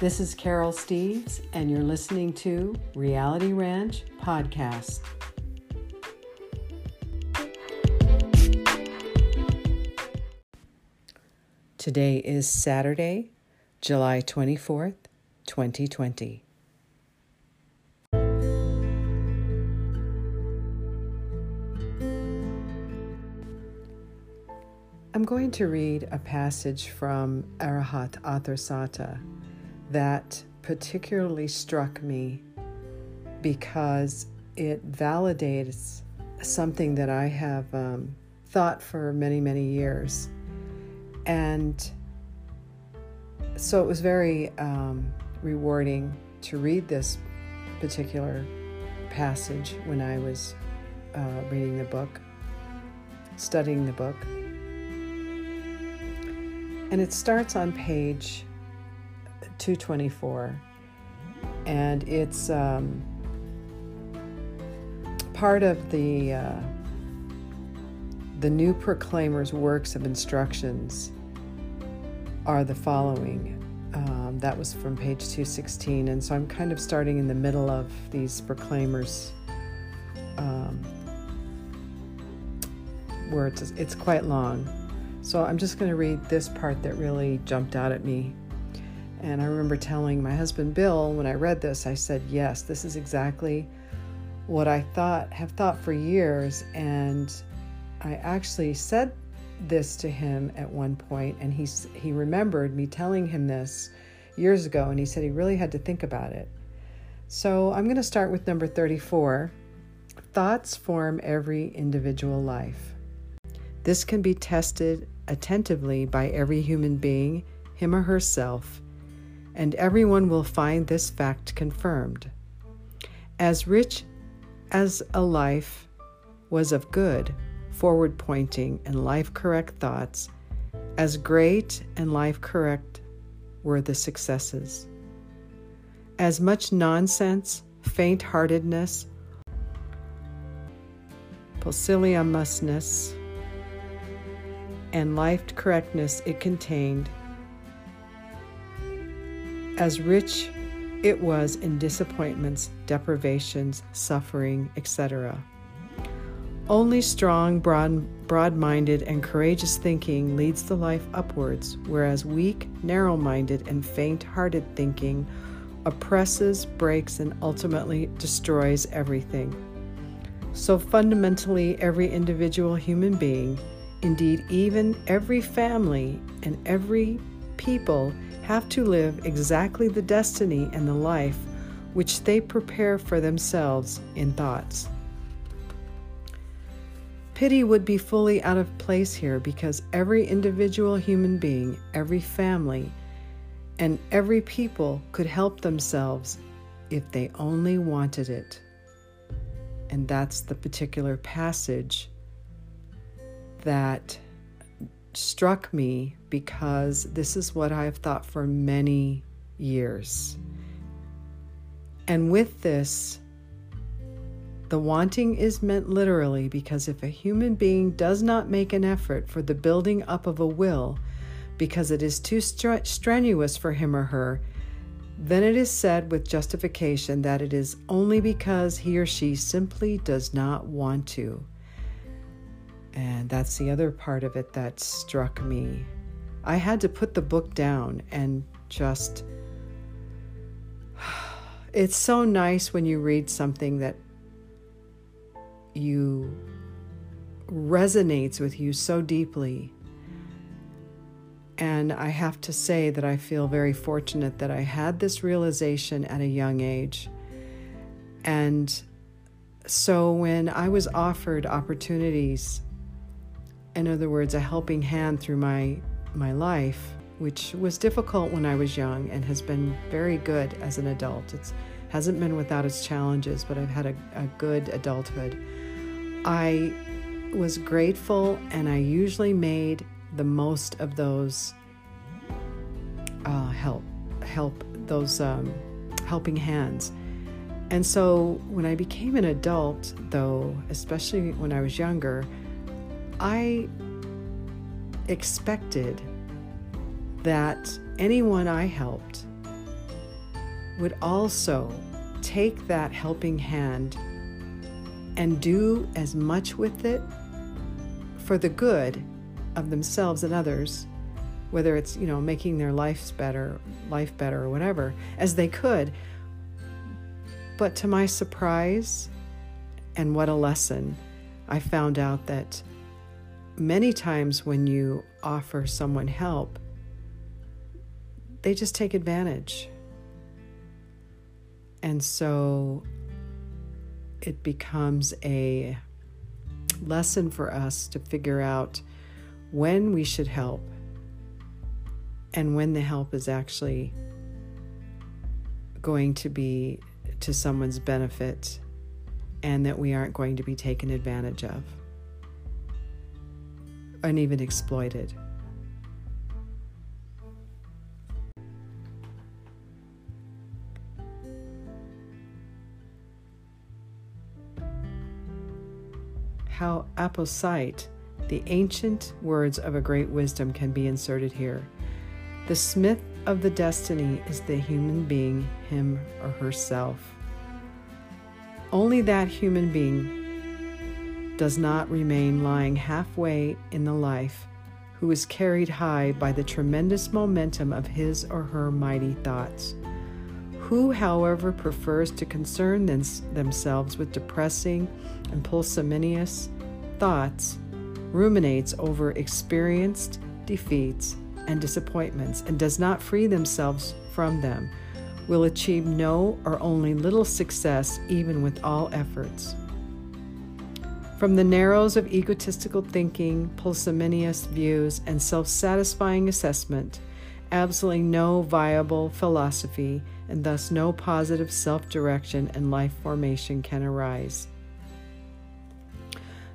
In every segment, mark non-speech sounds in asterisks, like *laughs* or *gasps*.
This is Carol Steves, and you're listening to Reality Ranch Podcast. Today is Saturday, July 24th, 2020. I'm going to read a passage from Arahat Athersata that particularly struck me because it validates something that I have um, thought for many, many years. And so it was very um, rewarding to read this particular passage when I was uh, reading the book, studying the book. And it starts on page 224. And it's um, part of the, uh, the New Proclaimer's works of instructions are the following. Um, that was from page 216. And so I'm kind of starting in the middle of these proclaimers um, where it's, it's quite long. So I'm just going to read this part that really jumped out at me and I remember telling my husband Bill when I read this, I said, Yes, this is exactly what I thought, have thought for years. And I actually said this to him at one point, and he, he remembered me telling him this years ago, and he said he really had to think about it. So I'm going to start with number 34 Thoughts form every individual life. This can be tested attentively by every human being, him or herself and everyone will find this fact confirmed. As rich as a life was of good, forward pointing, and life correct thoughts, as great and life correct were the successes. As much nonsense, faint heartedness, pusillanimousness, and life correctness it contained as rich it was in disappointments, deprivations, suffering, etc. Only strong, broad minded, and courageous thinking leads the life upwards, whereas weak, narrow minded, and faint hearted thinking oppresses, breaks, and ultimately destroys everything. So, fundamentally, every individual human being, indeed, even every family and every people, have to live exactly the destiny and the life which they prepare for themselves in thoughts. Pity would be fully out of place here because every individual human being, every family, and every people could help themselves if they only wanted it. And that's the particular passage that struck me because this is what I've thought for many years. And with this, the wanting is meant literally because if a human being does not make an effort for the building up of a will because it is too strenuous for him or her, then it is said with justification that it is only because he or she simply does not want to. And that's the other part of it that struck me. I had to put the book down and just. *sighs* It's so nice when you read something that you resonates with you so deeply. And I have to say that I feel very fortunate that I had this realization at a young age. And so when I was offered opportunities in other words, a helping hand through my my life, which was difficult when I was young and has been very good as an adult. It hasn't been without its challenges, but I've had a, a good adulthood. I was grateful, and I usually made the most of those uh, help help those um, helping hands. And so when I became an adult, though, especially when I was younger, I expected that anyone I helped would also take that helping hand and do as much with it for the good of themselves and others whether it's you know making their lives better life better or whatever as they could. But to my surprise and what a lesson i found out that many times when you offer someone help they just take advantage. And so it becomes a lesson for us to figure out when we should help and when the help is actually going to be to someone's benefit and that we aren't going to be taken advantage of and even exploited. How apposite the ancient words of a great wisdom can be inserted here. The smith of the destiny is the human being, him or herself. Only that human being does not remain lying halfway in the life who is carried high by the tremendous momentum of his or her mighty thoughts. Who, however, prefers to concern themselves with depressing and pusillanimous thoughts, ruminates over experienced defeats and disappointments and does not free themselves from them will achieve no or only little success even with all efforts. From the narrows of egotistical thinking, pusillanimous views, and self satisfying assessment, absolutely no viable philosophy and thus no positive self direction and life formation can arise.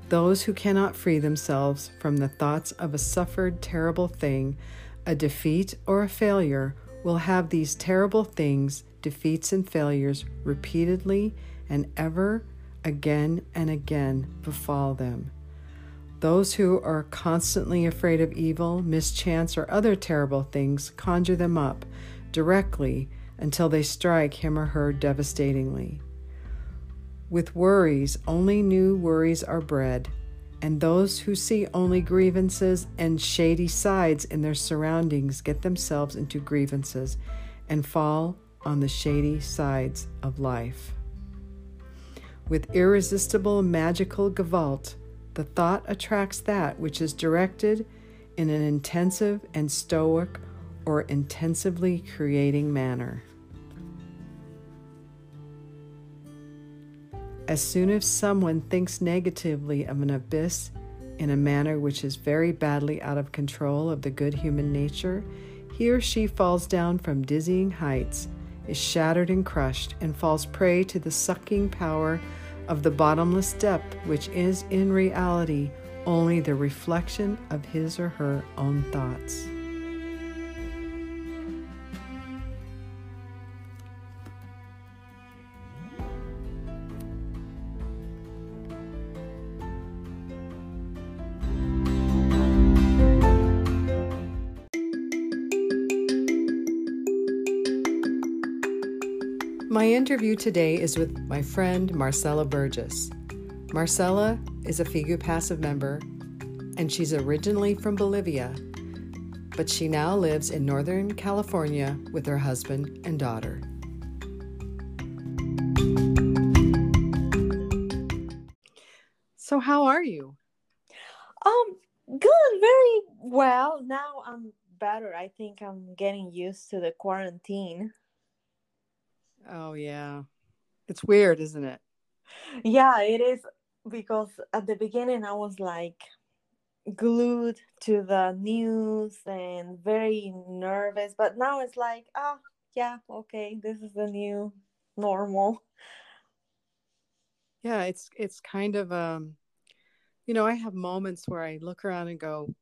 Those who cannot free themselves from the thoughts of a suffered terrible thing a defeat or a failure will have these terrible things, defeats and failures, repeatedly and ever again and again befall them. Those who are constantly afraid of evil, mischance, or other terrible things conjure them up directly until they strike him or her devastatingly. With worries, only new worries are bred and those who see only grievances and shady sides in their surroundings get themselves into grievances and fall on the shady sides of life. With irresistible magical gevalt, the thought attracts that which is directed in an intensive and stoic or intensively creating manner. As soon as someone thinks negatively of an abyss in a manner which is very badly out of control of the good human nature, he or she falls down from dizzying heights, is shattered and crushed, and falls prey to the sucking power of the bottomless depth, which is in reality only the reflection of his or her own thoughts. My interview today is with my friend Marcella Burgess. Marcella is a Figu Passive member, and she's originally from Bolivia, but she now lives in Northern California with her husband and daughter. So, how are you? Um, good, very well. Now I'm better. I think I'm getting used to the quarantine. Oh yeah. It's weird, isn't it? Yeah, it is because at the beginning I was like glued to the news and very nervous, but now it's like, oh, yeah, okay, this is the new normal. Yeah, it's it's kind of um you know, I have moments where I look around and go,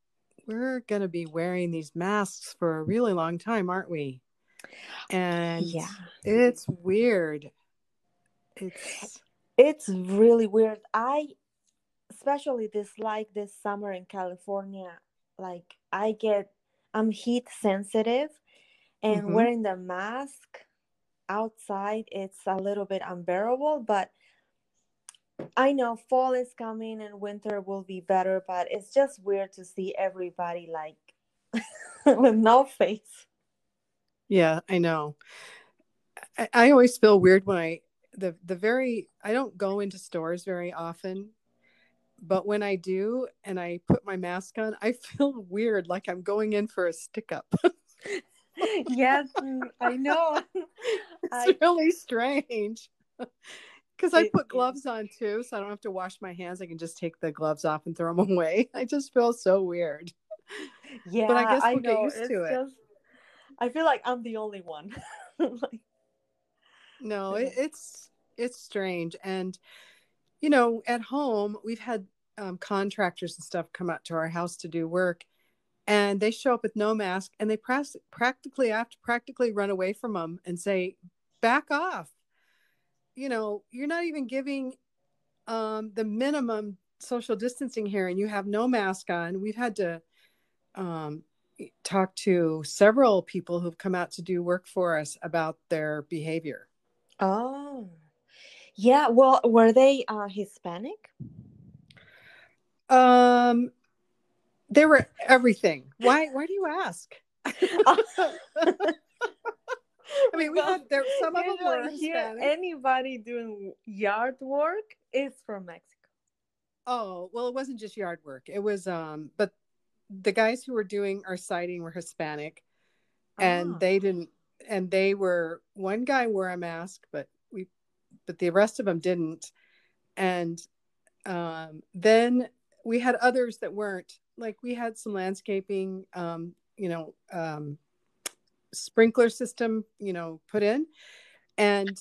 we're going to be wearing these masks for a really long time, aren't we? And yeah. it's weird. It's it's really weird. I especially dislike this summer in california. Like i get i'm heat sensitive and mm-hmm. wearing the mask outside it's a little bit unbearable but i know fall is coming and winter will be better but it's just weird to see everybody like *laughs* with no face yeah i know I, I always feel weird when i the the very i don't go into stores very often but when i do and i put my mask on i *laughs* feel weird like i'm going in for a stick up *laughs* yes, mm, I know. *laughs* It's I, really strange. Because I put gloves on too, so I don't have to wash my hands. I can just take the gloves off and throw them away. I just feel so weird. Yeah, but I guess we'll I get used it's to it. Just, I feel like I'm the only one. *laughs* like, no, it, it's it's strange, and you know, at home we've had um, contractors and stuff come out to our house to do work, and they show up with no mask and they press, practically have to practically run away from them and say back off. You know you're not even giving um, the minimum social distancing here and you have no mask on. We've had to um, talk to several people who've come out to do work for us about their behavior oh yeah well were they uh, hispanic um they were everything. Why? Why do you ask? *laughs* I mean, we had there. Some of them were Hispanic. Anybody doing yard work is from Mexico. Oh well, it wasn't just yard work. It was um, but the guys who were doing our siding were Hispanic, and ah. they didn't. And they were one guy wore a mask, but we, but the rest of them didn't. And um, then we had others that weren't like we had some landscaping um you know um sprinkler system you know put in and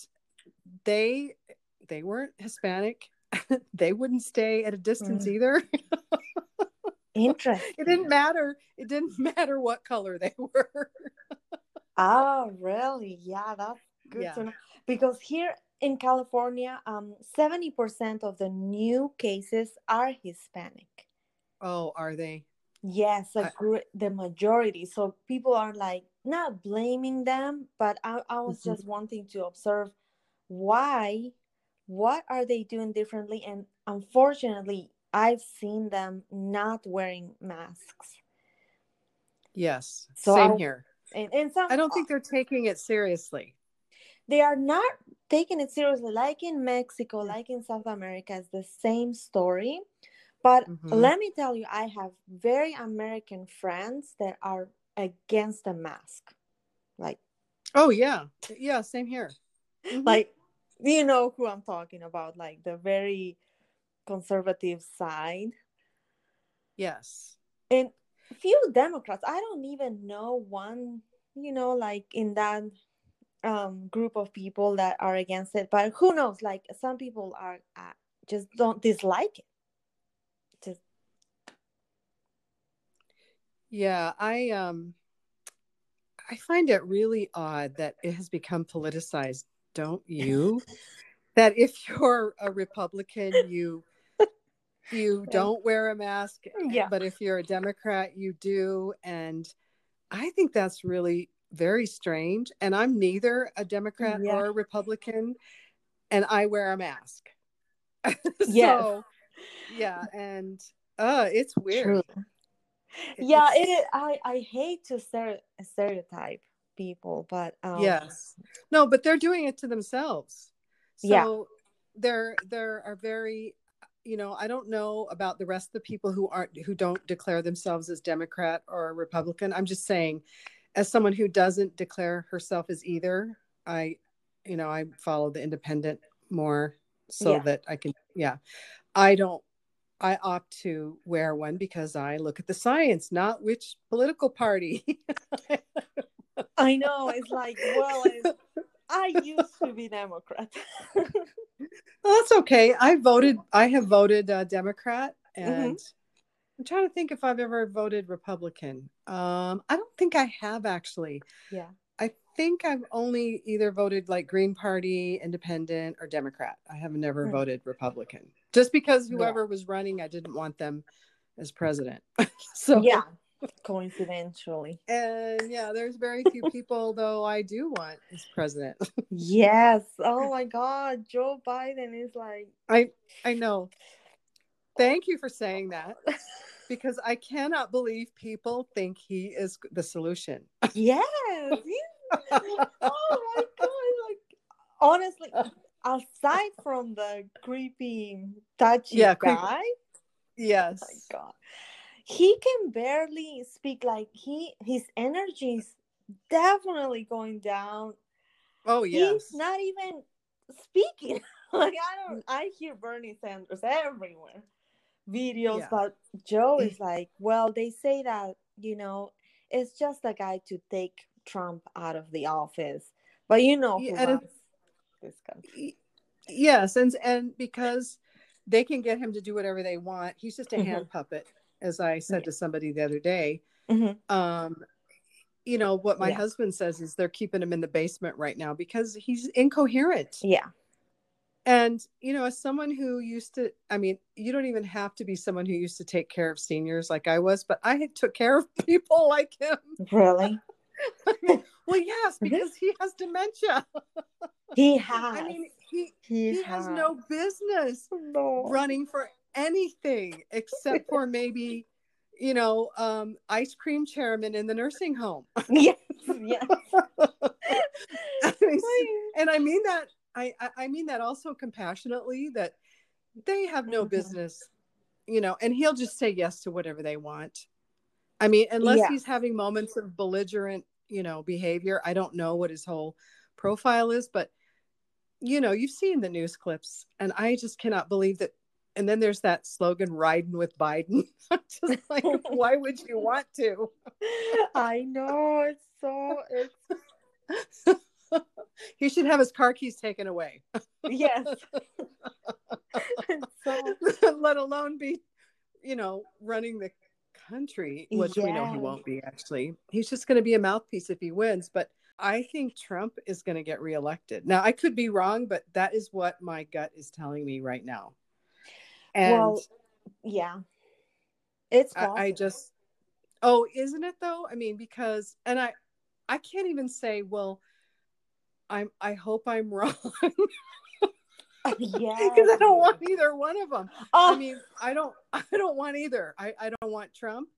they they weren't hispanic *laughs* they wouldn't stay at a distance mm. either *laughs* interesting it didn't matter it didn't *laughs* matter what color they *laughs* were oh really yeah that's good yeah. to know because here in california um 70% of the new cases are hispanic Oh, are they? Yes, I, the majority. So people are like not blaming them, but I, I was mm-hmm. just wanting to observe why, what are they doing differently? And unfortunately, I've seen them not wearing masks. Yes, so same I, here. And, and some, I don't think they're taking it seriously. They are not taking it seriously. Like in Mexico, like in South America, it's the same story but mm-hmm. let me tell you, I have very American friends that are against the mask. Like, oh, yeah. Yeah, same here. Mm-hmm. Like, you know who I'm talking about, like the very conservative side. Yes. And few Democrats, I don't even know one, you know, like in that um, group of people that are against it. But who knows? Like, some people are uh, just don't dislike it. Yeah, I um I find it really odd that it has become politicized, don't you? *laughs* that if you're a Republican, you you don't wear a mask, yeah. but if you're a Democrat, you do and I think that's really very strange and I'm neither a Democrat yeah. or a Republican and I wear a mask. *laughs* so, yeah, and uh it's weird. True yeah it is, i i hate to stereotype people but um, yes no but they're doing it to themselves so yeah. there there are very you know i don't know about the rest of the people who aren't who don't declare themselves as democrat or republican i'm just saying as someone who doesn't declare herself as either i you know i follow the independent more so yeah. that i can yeah i don't I opt to wear one because I look at the science, not which political party. I know. It's like, well, it's, I used to be Democrat. *laughs* well, that's okay. I voted. I have voted uh, Democrat, mm-hmm. and mm-hmm. I'm trying to think if I've ever voted Republican. Um, I don't think I have actually. Yeah. I think I've only either voted like Green Party, Independent, or Democrat. I have never mm-hmm. voted Republican just because whoever yeah. was running, I didn't want them as president. *laughs* so yeah, *laughs* Coincidentally. And yeah, there's very few people though I do want as president. yes. *laughs* Oh my God. Joe Biden is like I I know. Thank you for saying that. Because I cannot believe people think he is the solution. *laughs* Yes. oh my God. Like honestly, aside from the creepy touchy Yeah, guy, creep- Yes. oh my God. He can barely speak like he his energy is definitely going down Oh yes. he's not even speaking. *laughs* like I don't I hear Bernie Sanders everywhere. Videos, Yeah. but Joe is like, well, they say that, you know, it's just a guy to take Trump out of the office. But you know who Yeah, runs this country. Yes and and because they can get him to do whatever they want he's just a Mhm. hand puppet as i said to somebody the other day Mhm. um you know what my Yeah. husband says is they're keeping him in the basement right now because he's incoherent Yeah. and you know as someone who used to i mean you don't even have to be someone who used to take care of seniors like i was but i took care of *laughs* people like him Really? *laughs* well yes because he has dementia He has. *laughs* i mean he he, he has no business no. running for anything except for maybe you know um ice cream chairman in the nursing home *laughs* yes, yes. I *laughs* mean, and i mean that I, I mean that also compassionately that they have no Mhm. business you know and he'll just say yes to whatever they want i mean unless Yeah. he's having moments of belligerent you know behavior i don't know what his whole profile is but you know you've seen the news clips and i just cannot believe that and then there's that slogan riding with biden. *laughs* I'm just *laughs* like why would you want to? I know it's so it's *laughs* he should have his car keys taken away. Yes. so let alone be you know running the country which we know he won't be actually. He's just going to be a mouthpiece if he wins but i think trump is going to get reelected. Now i could be wrong but that is what my gut is telling me right now and well yeah. It's I, I just oh isn't it though i mean because and i i can't even say well i'm i hope i'm *laughs* wrong yeah. *laughs* because i don't want either one of them Oh, I mean, I don't *laughs* I don't want either. I, I don't want Trump.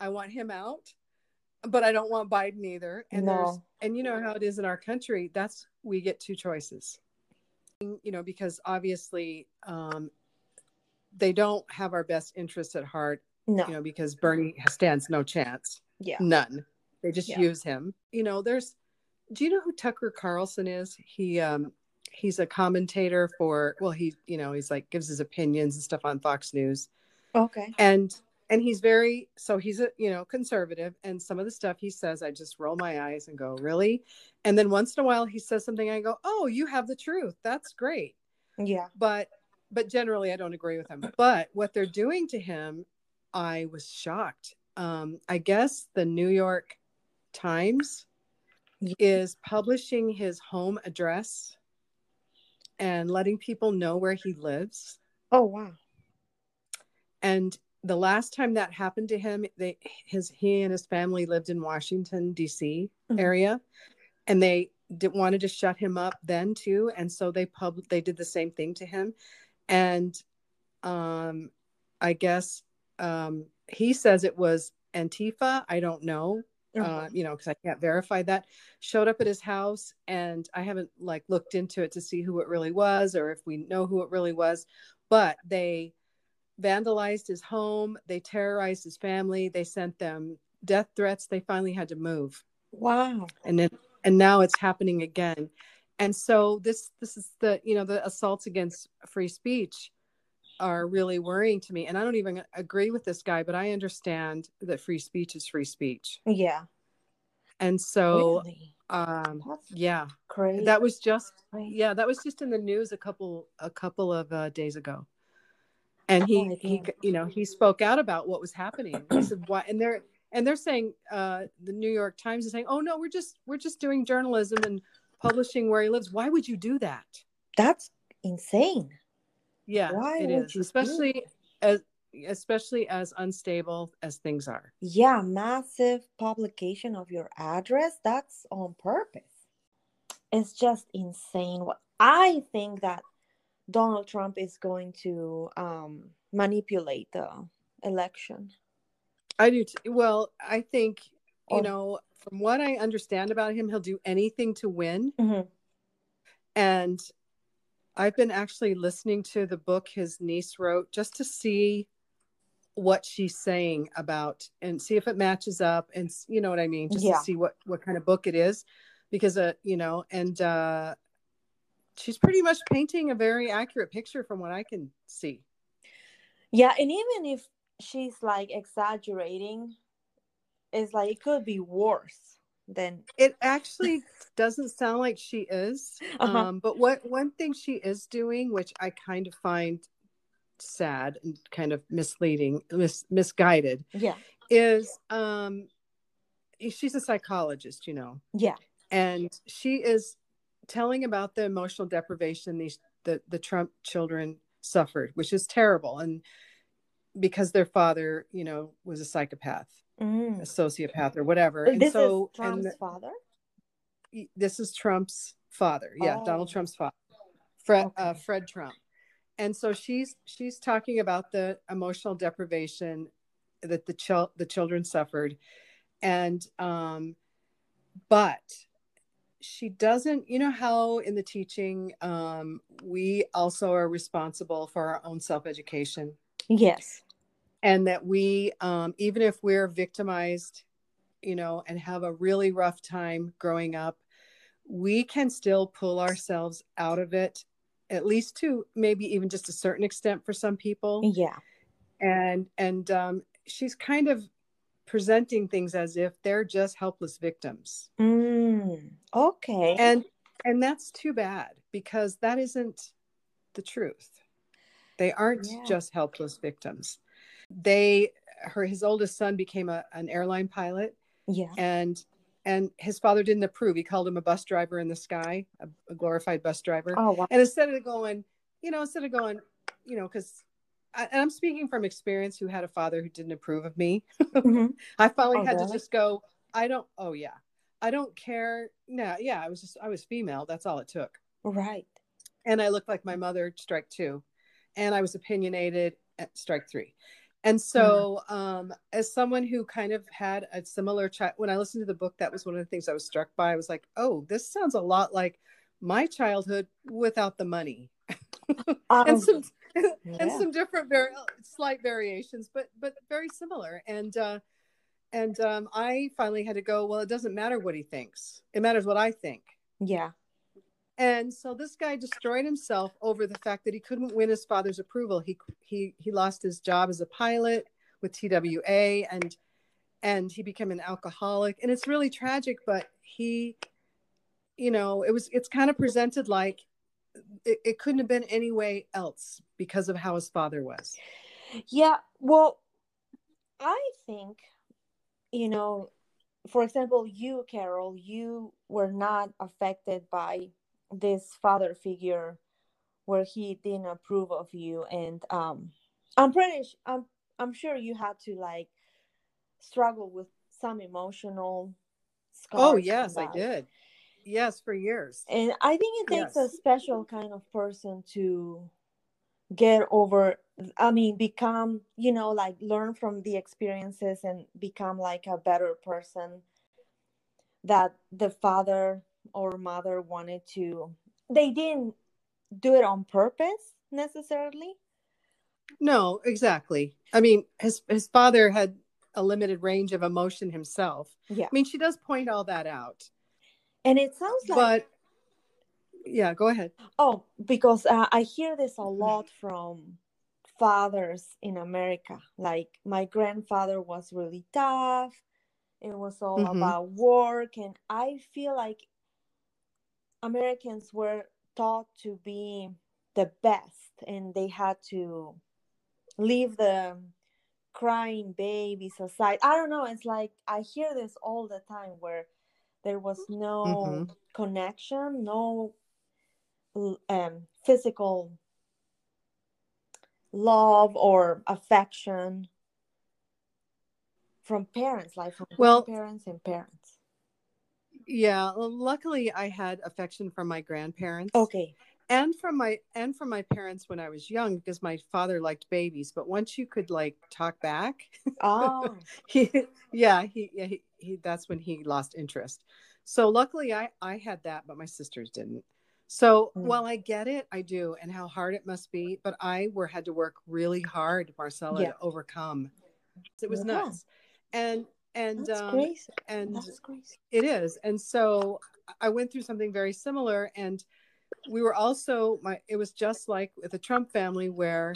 I want him out. But I don't want Biden either. And there's and you know how it is in our country, that's we get two choices. You know, because obviously um they don't have our best interests at heart, no. you know, because Bernie stands no chance. yeah. None. They just Yeah. use him. You know, there's do you know who Tucker Carlson is? He um he's a commentator for well, he you know, he's like gives his opinions and stuff on Fox News. Okay. And and he's very so he's a you know conservative and some of the stuff he says I just roll my eyes and go, "Really?" And then once in a while he says something I go, "Oh, you have the truth. That's great." Yeah. But but generally I don't agree with him. But what they're doing to him, I was shocked. Um I guess the New York Times is publishing his home address and letting people know where he lives. Oh wow. And the last time that happened to him, they his he and his family lived in Washington D.C. Mhm. area, and they did, wanted to shut him up then too, and so they pub they did the same thing to him, and um, I guess um, he says it was Antifa. I don't know, uh, you know, because I can't verify that. Showed up at his house, and I haven't like looked into it to see who it really was or if we know who it really was, but they vandalized his home. They terrorized his family. They sent them death threats. They finally had to move, wow. and then and now it's happening again. And so this this is the you know the assaults against free speech are really worrying to me. And I don't even agree with this guy, but I understand that free speech is free speech. Yeah. And so really? um That's yeah, crazy. that was just yeah that was just in the news a couple a couple of uh, days ago and he Oh, he you know he spoke out about what was happening he said why and they're and they're saying uh the new york times is saying oh no we're just we're just doing journalism and publishing where he lives why would you do that That's insane. yeah Why it you especially as especially as unstable as things are. Yeah, massive publication of your address. That's on purpose. It's just insane. What I think that Donald Trump is going to um, manipulate the election. I do. T- well, I think you Oh. know, from what I understand about him, he'll do anything to win. Mhm. And I've been actually listening to the book his niece wrote just to see what she's saying about and see if it matches up and you know what I mean, just Yeah. to see what what kind of book it is, because uh you know and uh she's pretty much painting a very accurate picture from what I can see. Yeah, and even if she's like exaggerating, it's like it could be worse than It actually doesn't sound like she is. *laughs* Uh-huh. Um, but what one thing she is doing, which I kind of find sad and kind of misleading, mis- misguided, yeah, is um, she's a psychologist, you know, yeah, and she is telling about the emotional deprivation these the the Trump children suffered, which is terrible, and because their father, you know, was a psychopath, a Mm. sociopath, or whatever, and This so is Trump's and father. this is Trump's father. Yeah, Donald Oh. Trump's father, Fred uh, Fred Trump. And so she's she's talking about the emotional deprivation that the chil- the children suffered, and um, but she doesn't. You know how in the teaching um, we also are responsible for our own self education, Yes. And that we um, even if we're victimized you know and have a really rough time growing up we can still pull ourselves out of it at least to maybe even just a certain extent for some people Yeah. and and um, she's kind of presenting things as if they're just helpless victims Mm. Okay. and and that's too bad because that isn't the truth they aren't Yeah. just helpless victims they her his oldest son became a, an airline pilot yeah. and and his father didn't approve he called him a bus driver in the sky a, a glorified bus driver Oh wow. and instead of going you know instead of going you know because and i'm speaking from experience who had a father who didn't approve of me *laughs* Mhm. i finally Oh, had to just go i don't oh yeah i don't care no yeah i was just i was female that's all it took Right. and I looked like my mother, strike two, and I was opinionated at strike three. And so, um, as someone who kind of had a similar child, when I listened to the book, that was one of the things I was struck by. I was like, oh, this sounds a lot like my childhood without the money, Um, *laughs* and some *laughs* and some different, very slight variations, but but very similar. And uh, and um, I finally had to go. Well, it doesn't matter what he thinks; it matters what I think. yeah. And so this guy destroyed himself over the fact that he couldn't win his father's approval. He he he lost his job as a pilot with TWA and and he became an alcoholic and it's really tragic but he you know it was it's kind of presented like it, it couldn't have been any way else because of how his father was. Yeah, well, I think, you know, for example, you, Carol, you were not affected by this father figure where he didn't approve of you. And um, I'm pretty, s- I'm, I'm sure you had to like struggle with some emotional scars. Oh yes, I did. Yes, for years. And I think it takes a special kind of person to get over I mean become, you know, like learn from the experiences and become like a better person that the father or mother wanted to they didn't do it on purpose necessarily. No, exactly. I mean, his his father had a limited range of emotion himself. Yeah. I mean, she does point all that out. And it sounds like but yeah go ahead Oh, because uh, I hear this a lot from fathers in America. Like my grandfather was really tough. It was all Mhm. about work, and I feel like Americans were taught to be the best, and they had to leave the crying babies aside. I don't know. It's like I hear this all the time where there was no Mhm. connection, no um, physical love or affection from parents, like from Well- parents and parents. Yeah, well, luckily I had affection from my grandparents. Okay. and from my and from my parents when I was young because my father liked babies. But once you could like talk back, Oh, *laughs* he yeah he, yeah, he he that's when he lost interest. So luckily I I had that, but my sisters didn't. So Mm. while I get it, I do, and how hard it must be. But I were had to work really hard, Marcella, Yeah. to overcome. It was Yeah. nuts, and and that's um, crazy. and That's crazy. it is. And so I went through something very similar. And we were also, my, it was just like with the Trump family where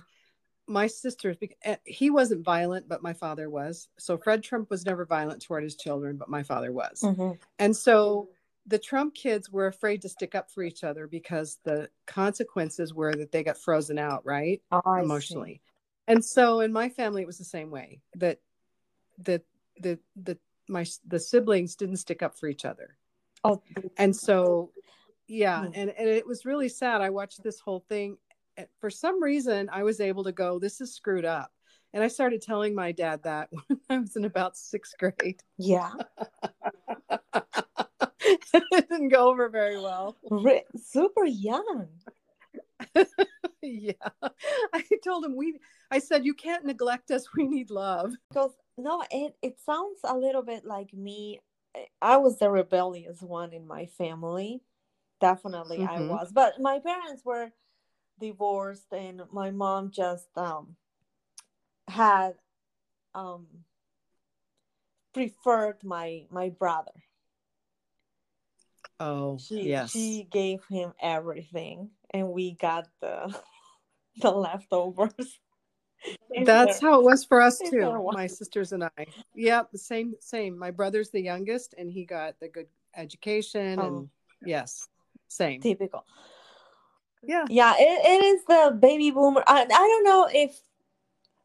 my sisters, eh, he wasn't violent, but my father was. So Fred Trump was never violent toward his children, but my father was. Mhm. And so the Trump kids were afraid to stick up for each other because the consequences were that they got frozen out, right? Oh, I see. emotionally. And so in my family, it was the same way that that the the my the siblings didn't stick up for each other, Oh, and so yeah, Hmm. and and it was really sad. I watched this whole thing. For some reason, I was able to go. This is screwed up, and I started telling my dad that *laughs* when I was in about sixth grade. yeah. *laughs* it didn't go over very well. Re- super young. *laughs* yeah, I told him we. I said you can't neglect us. We need love. Because no, it it sounds a little bit like me. I was the rebellious one in my family. Definitely, I Mhm. was. But my parents were divorced, and my mom just um had um preferred my my brother. Oh, She yes. she gave him everything, and we got the *laughs* the leftovers. That's how it was for us too. My sisters and I. Yep, the same, same. My brother's the youngest, and he got the good education, Oh. and yes, same. typical. Yeah. yeah it, it is the baby boomer I, I don't know if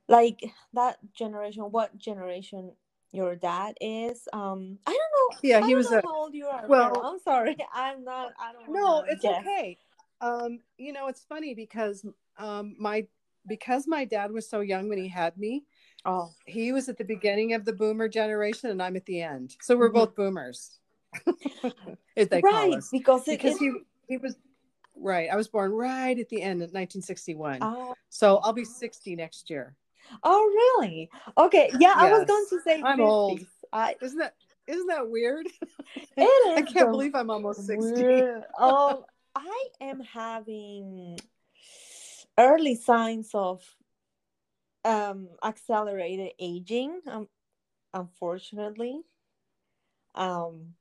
like that generation what generation your dad is um i don't know Yeah, he was a. how old you are well- i'm sorry *laughs* i'm not i don't No, it's guess. okay. Um, you know, it's funny because um, my because my dad was so young when he had me. oh He was at the beginning of the boomer generation, and I'm at the end. So we're Mhm. both boomers, *laughs* as they call right us. because Because he he was right. I was born right at the end of 1961. oh, So I'll be 60 next year. oh really okay yeah i was going to say I'm 50s. old. I, Isn't that isn't that weird? *laughs* it is I can't believe I'm almost 60. weird- um *laughs* i am having early signs of um accelerated aging um unfortunately um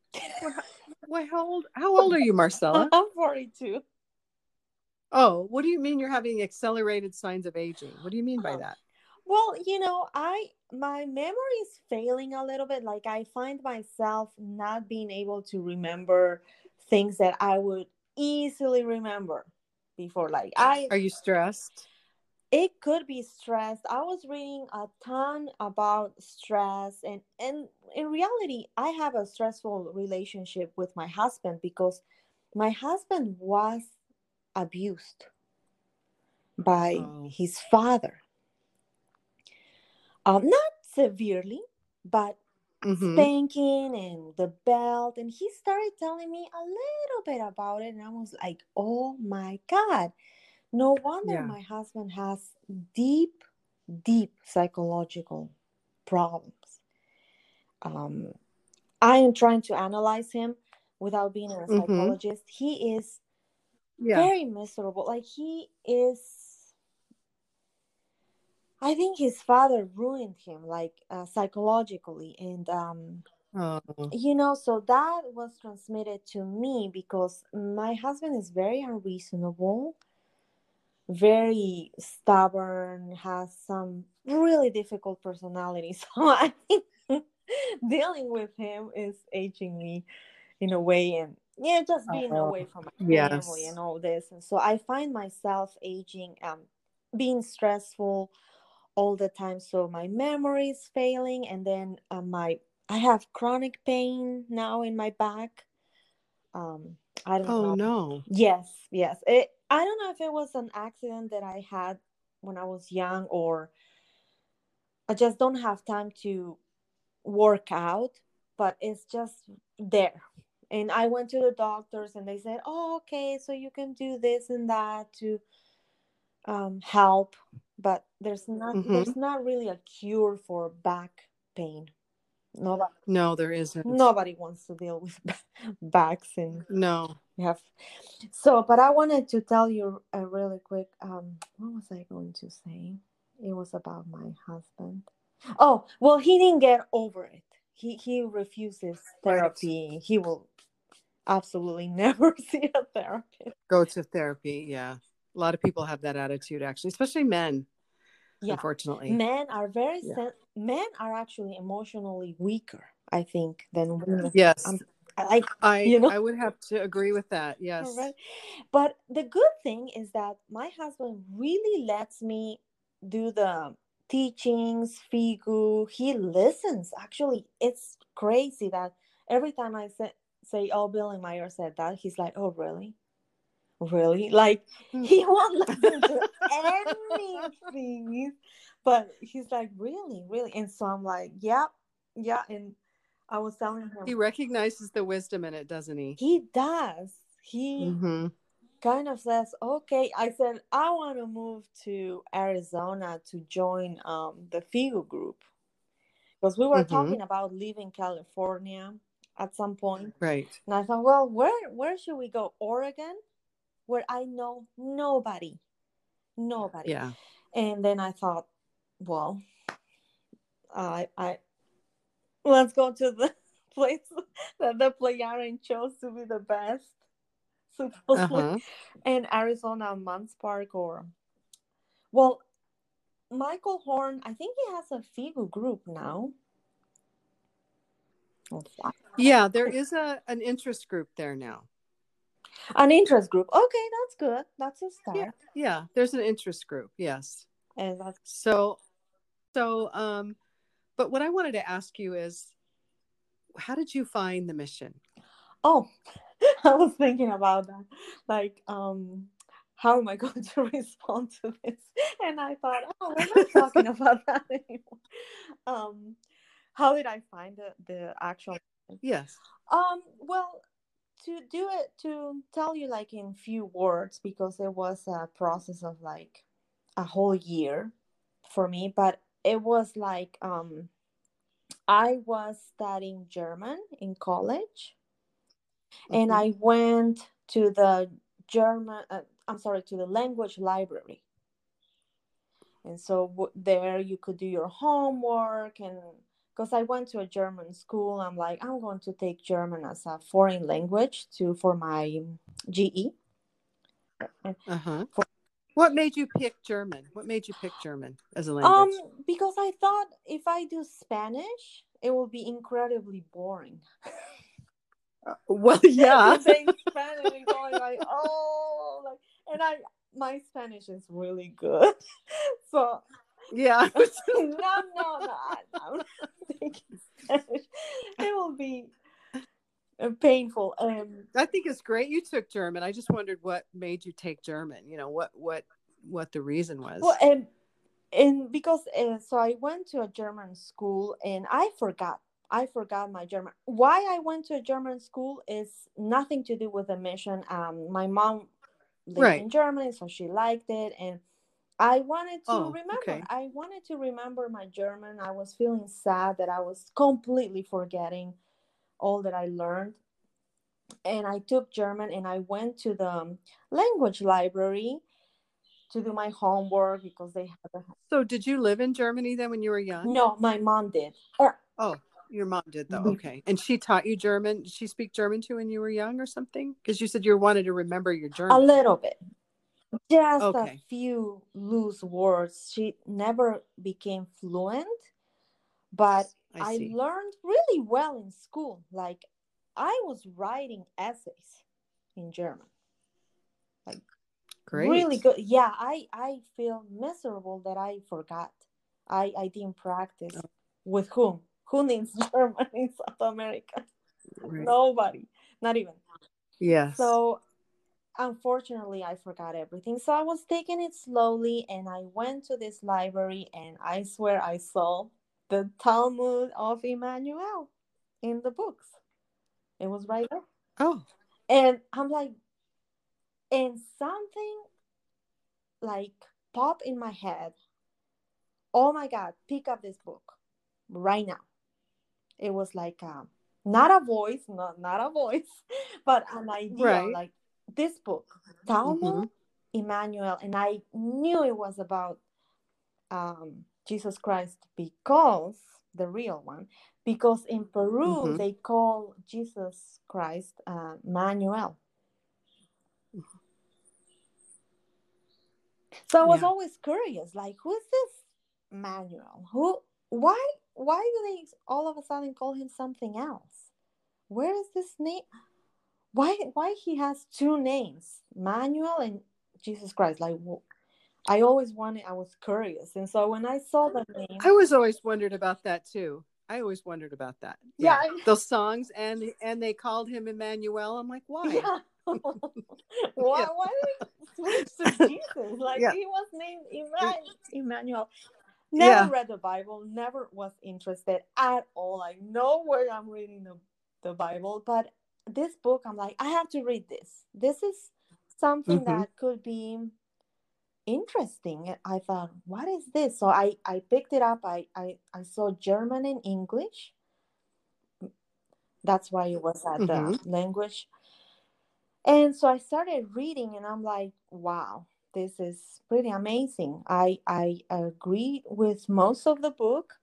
Wait, how old how old are you, Marcella? *laughs* i'm 42 Oh, what do you mean you're having accelerated signs of aging? What do you mean by Uh-huh. that? well you know i my memory is failing a little bit like i find myself not being able to remember things that i would easily remember before like i Are you stressed? it could be stress i was reading a ton about stress and and in reality i have a stressful relationship with my husband because my husband was abused by Oh. his father um not severely but Mhm. spanking and the belt and he started telling me a little bit about it and i was like oh my god no wonder Yeah. my husband has deep deep psychological problems um i am trying to analyze him without being a Mhm. psychologist he is Yeah. very miserable like he is i think his father ruined him like uh, psychologically and um Oh. you know so that was transmitted to me because my husband is very unreasonable very stubborn has some really difficult personality *laughs* so i think dealing with him is aging me in a way and yeah just being Oh, away from my yes. family and all this and so i find myself aging um being stressful all the time so my memory is failing and then uh, my i have chronic pain now in my back um i don't Oh know no. yes yes it, i don't know if it was an accident that i had when I was young, or I just don't have time to work out, but it's just there. And I went to the doctors and they said, oh, okay, so you can do this and that to um, help. But there's not Mhm. there's not really a cure for back pain. Nobody No, there isn't. nobody wants to deal with *laughs* backs and No. have so but i wanted to tell you a really quick um what was i going to say it was about my husband oh well he didn't get over it he he refuses Right. therapy he will absolutely *laughs* never see a therapist Go to therapy. Yeah. A lot of people have that attitude, actually, especially men, yeah unfortunately. men are very Yeah. sen- men are actually emotionally weaker i think than women Yes. Like I, you know? I would have to agree with that. Yes. Right. But the good thing is that my husband really lets me do the teachings, figu. He listens. Actually, it's crazy that every time I say, say oh, Billy Meier said that, he's like, oh, really? Really? Like, Hmm. he won't listen to *laughs* anything. But he's like, really? Really? And so I'm like, yeah, yeah. And I was telling him, He recognizes the wisdom in it, doesn't he? he does. He hmm kind of says, okay. I said, I want to move to Arizona to join um, the FIGU group. Because we were Mhm. talking about leaving California at some point. Right. And I thought, well, where where should we go? Oregon, where I know nobody. Nobody. Yeah. And then I thought, well, I I let's go to the *laughs* place that the Plejaren chose to be the best. Supposedly Uh-huh. in Arizona Munds Park or well Michael Horn, I think he has a FIGU group now. Oh. Yeah, there is a an interest group there now. An interest group. Okay, that's good. That's a start. Yeah. Yeah, there's an interest group. Yes. And that's So so um but what I wanted to ask you is how did you find the mission? oh *laughs* I was thinking about that. Like, um, how am I *laughs* going to respond to this? And I thought, oh, we're not talking *laughs* about that anymore. Um, how did I find the, the actual Yes. Um, well, to do it to tell you like in few words because it was a process of like a whole year for me, but it was like um I was studying German in college and Mhm. I went to the German uh, I'm sorry to the language library. And so w- there you could do your homework and because I went to a German school, I'm like, I'm going to take German as a foreign language to for my GE. Uh-huh. For- What made you pick German? What made you pick German as a language? Um, because I thought if I do Spanish, it will be incredibly boring. well, *laughs* yeah. saying *laughs* Spanish and going like, oh, like, and I my Spanish is really good, *laughs* so yeah. *laughs* *laughs* no, no, no, I- I'm not taking Spanish. It will be uh, painful. Um, I think it's great you took German. I just wondered what made you take German. You know, what what what the reason was. well, and and because uh, so I went to a German school and I forgot. I forgot my German. Why I went to a German school is nothing to do with the mission. Um, my mom lived Right. in Germany, so she liked it, and I wanted to Oh, remember. okay. I wanted to remember my German. I was feeling sad that I was completely forgetting all that I learned. And I took German and I went to the language library to do my homework because they had a so did you live in Germany then when you were young? no, my mom did. Or Oh, your mom did though. Mm-hmm. Okay. And she taught you German. Did she speak German too when you were young or something? Because you said you wanted to remember your German. a little bit. Just Okay. a few loose words. She never became fluent, but I I, learned really well in school. Like I was writing essays in German. Like Great. Really good. Yeah, I I feel miserable that I forgot. I I didn't practice. Oh. With whom? Who needs *laughs* German in South America? Right. Nobody. Not even. Yes. So unfortunately I forgot everything. So I was taking it slowly and I went to this library and I swear I saw the Talmud of Emmanuel in the books. It was right there. Oh. And I'm like, and something like pop in my head. Oh my God, pick up this book right now. It was like um, not a voice, not not a voice, *laughs* but an idea. Right. Like this book, Talmud, Mhm. Emmanuel, and I knew it was about um, Jesus Christ because the real one, because in Peru Mhm. they call Jesus Christ uh, Manuel. So I was Yeah. always curious, like, who's this Manuel? Who? Why? Why do they all of a sudden call him something else? Where is this name? Why? Why he has two names, Manuel and Jesus Christ? Like, I always wanted. I was curious, and so when I saw the name, I was always wondered about that too. I always wondered about that. Yeah, Yeah. I- *laughs* Those songs and and they called him Emmanuel. I'm like, why? yeah. *laughs* *laughs* why? Yeah. Why did he switch to Jesus? Like Yeah. he was named Emma- Emmanuel. Never read the Bible. Never was interested at all. Like nowhere I'm reading the the Bible, but this book I'm like I have to read this. This is something Mhm. that could be interesting. I thought, what is this? So I I picked it up. I I, I saw German and English. That's why it was at the language. And so I started reading and I'm like, wow, this is pretty amazing. I I agreed with most of the book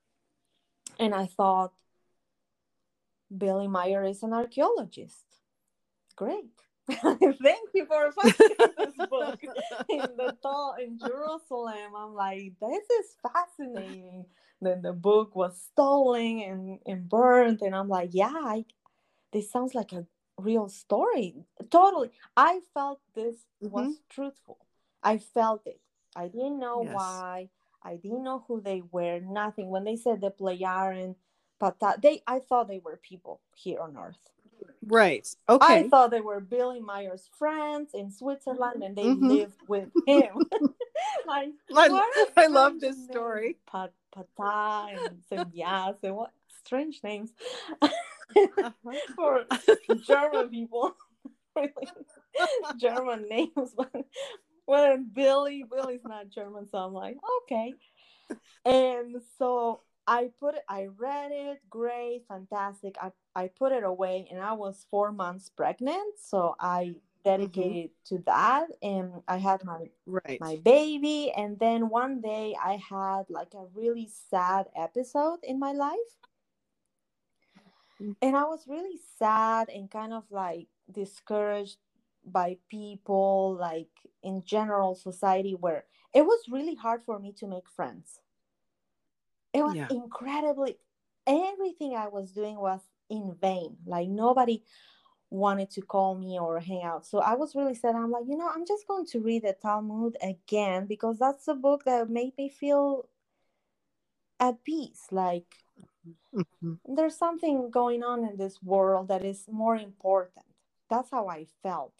and I thought Billy Meier is an archaeologist. Great. *laughs* Thank you for finding *laughs* this book in the thought in Jerusalem. I'm like, this is fascinating. Then the book was stolen and, and burned, and I'm like, yeah, I, this sounds like a real story. Totally. I felt this mm-hmm. was truthful. I felt it. I didn't know Yes. why. I didn't know who they were. Nothing. When they said the Plejaren, Ptaah, they I thought they were people here on Earth. Right. Okay i thought they were Billy Meier's friends in Switzerland and they Mhm. lived with *laughs* him. *laughs* like, I, *laughs* I love this name. story. Pa- Ptaah and Sembias and what strange names Uh-huh. for German people. really German names. But when Billy, Billy's not German, so I'm like, okay. And so I put it, I read it, great, fantastic. I, I put it away and I was four months pregnant. So I dedicated to that and I had my Right. my baby and then one day i had like a really sad episode in my life Mm. and i was really sad and kind of like discouraged by people like in general society where it was really hard for me to make friends it was Yeah. incredibly everything i was doing was in vain like nobody wanted to call me or hang out. So I was really sad. I'm like, you know, I'm just going to read the Talmud again because that's the book that made me feel at peace. Like Mhm. there's something going on in this world that is more important. That's how I felt.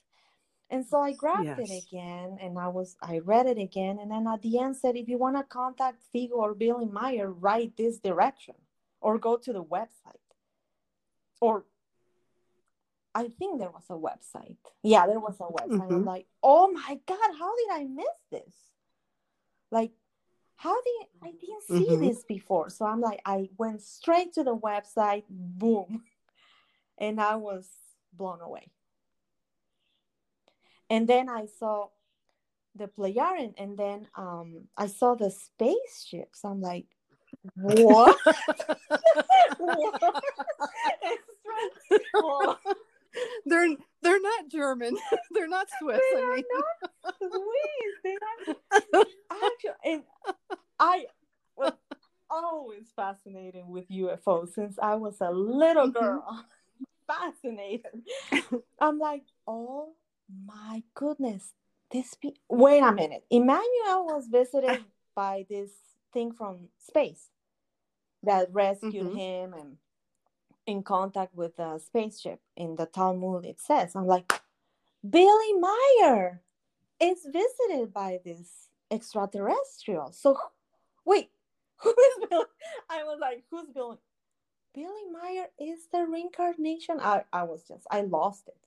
And so I grabbed it again and I was I read it again and then at the end said if you want to contact Figu or Billy Meier, write this direction or go to the website. Or I think there was a website. Yeah, there was a website. I'm Mhm. like, oh my god, how did I miss this? Like, how did I didn't see Mhm. this before? So I'm like, I went straight to the website, boom, *laughs* and I was blown away. And then I saw the Plejaren, and then um, I saw the spaceships. I'm like, what? *laughs* *laughs* they're they're not German. *laughs* they're not Swiss. They I are mean, not Swiss. They are actually, and I was always fascinated with UFOs since I was a little Mhm. girl. fascinated. I'm like, oh my goodness, this. Be- Wait a minute. Emmanuel was visited by this thing from space that rescued Mhm. him and in contact with the spaceship in the Talmud. It says, I'm like, Billy Meier is visited by this extraterrestrial. So, wait, *laughs* who is Billy? I was like, who's Billy? Billy Meier is the reincarnation. I, I was just, I lost it.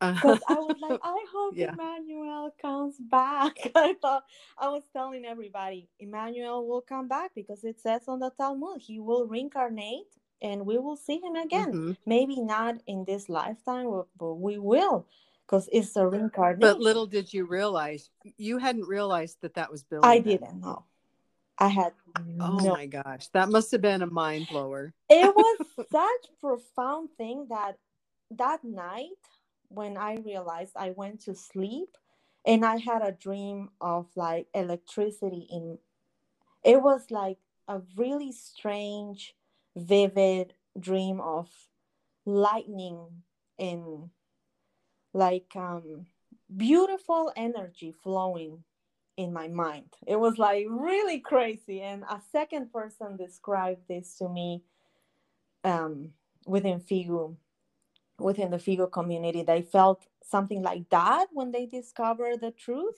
Because I was like, *laughs* I hope yeah. Emmanuel comes back. *laughs* I thought, I was telling everybody, Emmanuel will come back because it says on the Talmud, he will reincarnate and we will see him again. Mm-hmm. Maybe not in this lifetime, but we will because it's a reincarnation. But little did you realize, you hadn't realized that that was Billy. I didn't know. I had. Oh no. my gosh, that must have been a mind blower. it was *laughs* such profound thing that that night when I realized I went to sleep and I had a dream of like electricity in it was like a really strange vivid dream of lightning and like um beautiful energy flowing in my mind. It was like really crazy. And a second person described this to me um, within Figu, within the Figu community. They felt something like that when they discovered the truth.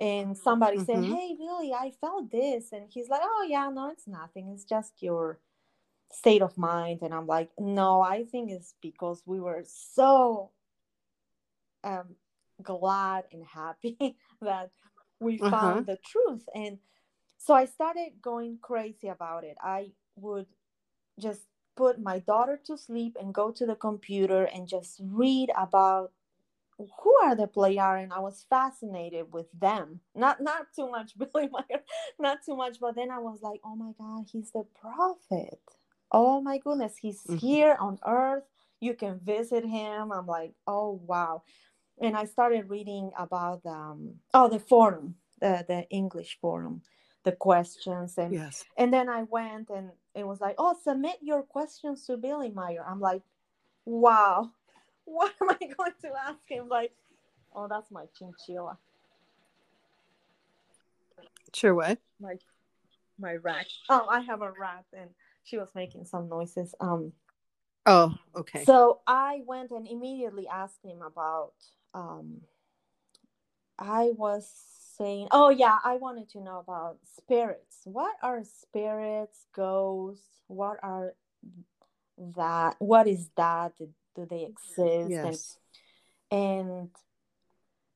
And somebody mm-hmm. said, Hey, Billy, I felt this. And he's like, Oh, yeah, no, it's nothing. It's just your state of mind. And I'm like, No, I think it's because we were so um, glad and happy *laughs* that we uh-huh. found the truth and so i started going crazy about it i would just put my daughter to sleep and go to the computer and just read about who are the Plejaren and i was fascinated with them. Not not too much *laughs* billy Meier, not too much but then i was like oh my god he's the prophet. Oh my goodness he's mm-hmm. here on earth. You can visit him. I'm like oh wow. And I started reading about um, oh the forum, the the English forum, the questions and yes. and then I went and it was like oh submit your questions to Billy Meier. I'm like, wow, *laughs* what am I going to ask him? Like, oh that's my chinchilla. Sure, what? My my rat. Oh, I have a rat and she was making some noises. Um. Oh, okay. So I went and immediately asked him about um, I was saying, oh yeah, I wanted to know about spirits. What are spirits, ghosts? What are that? What is that? Do they exist? Yes. And, and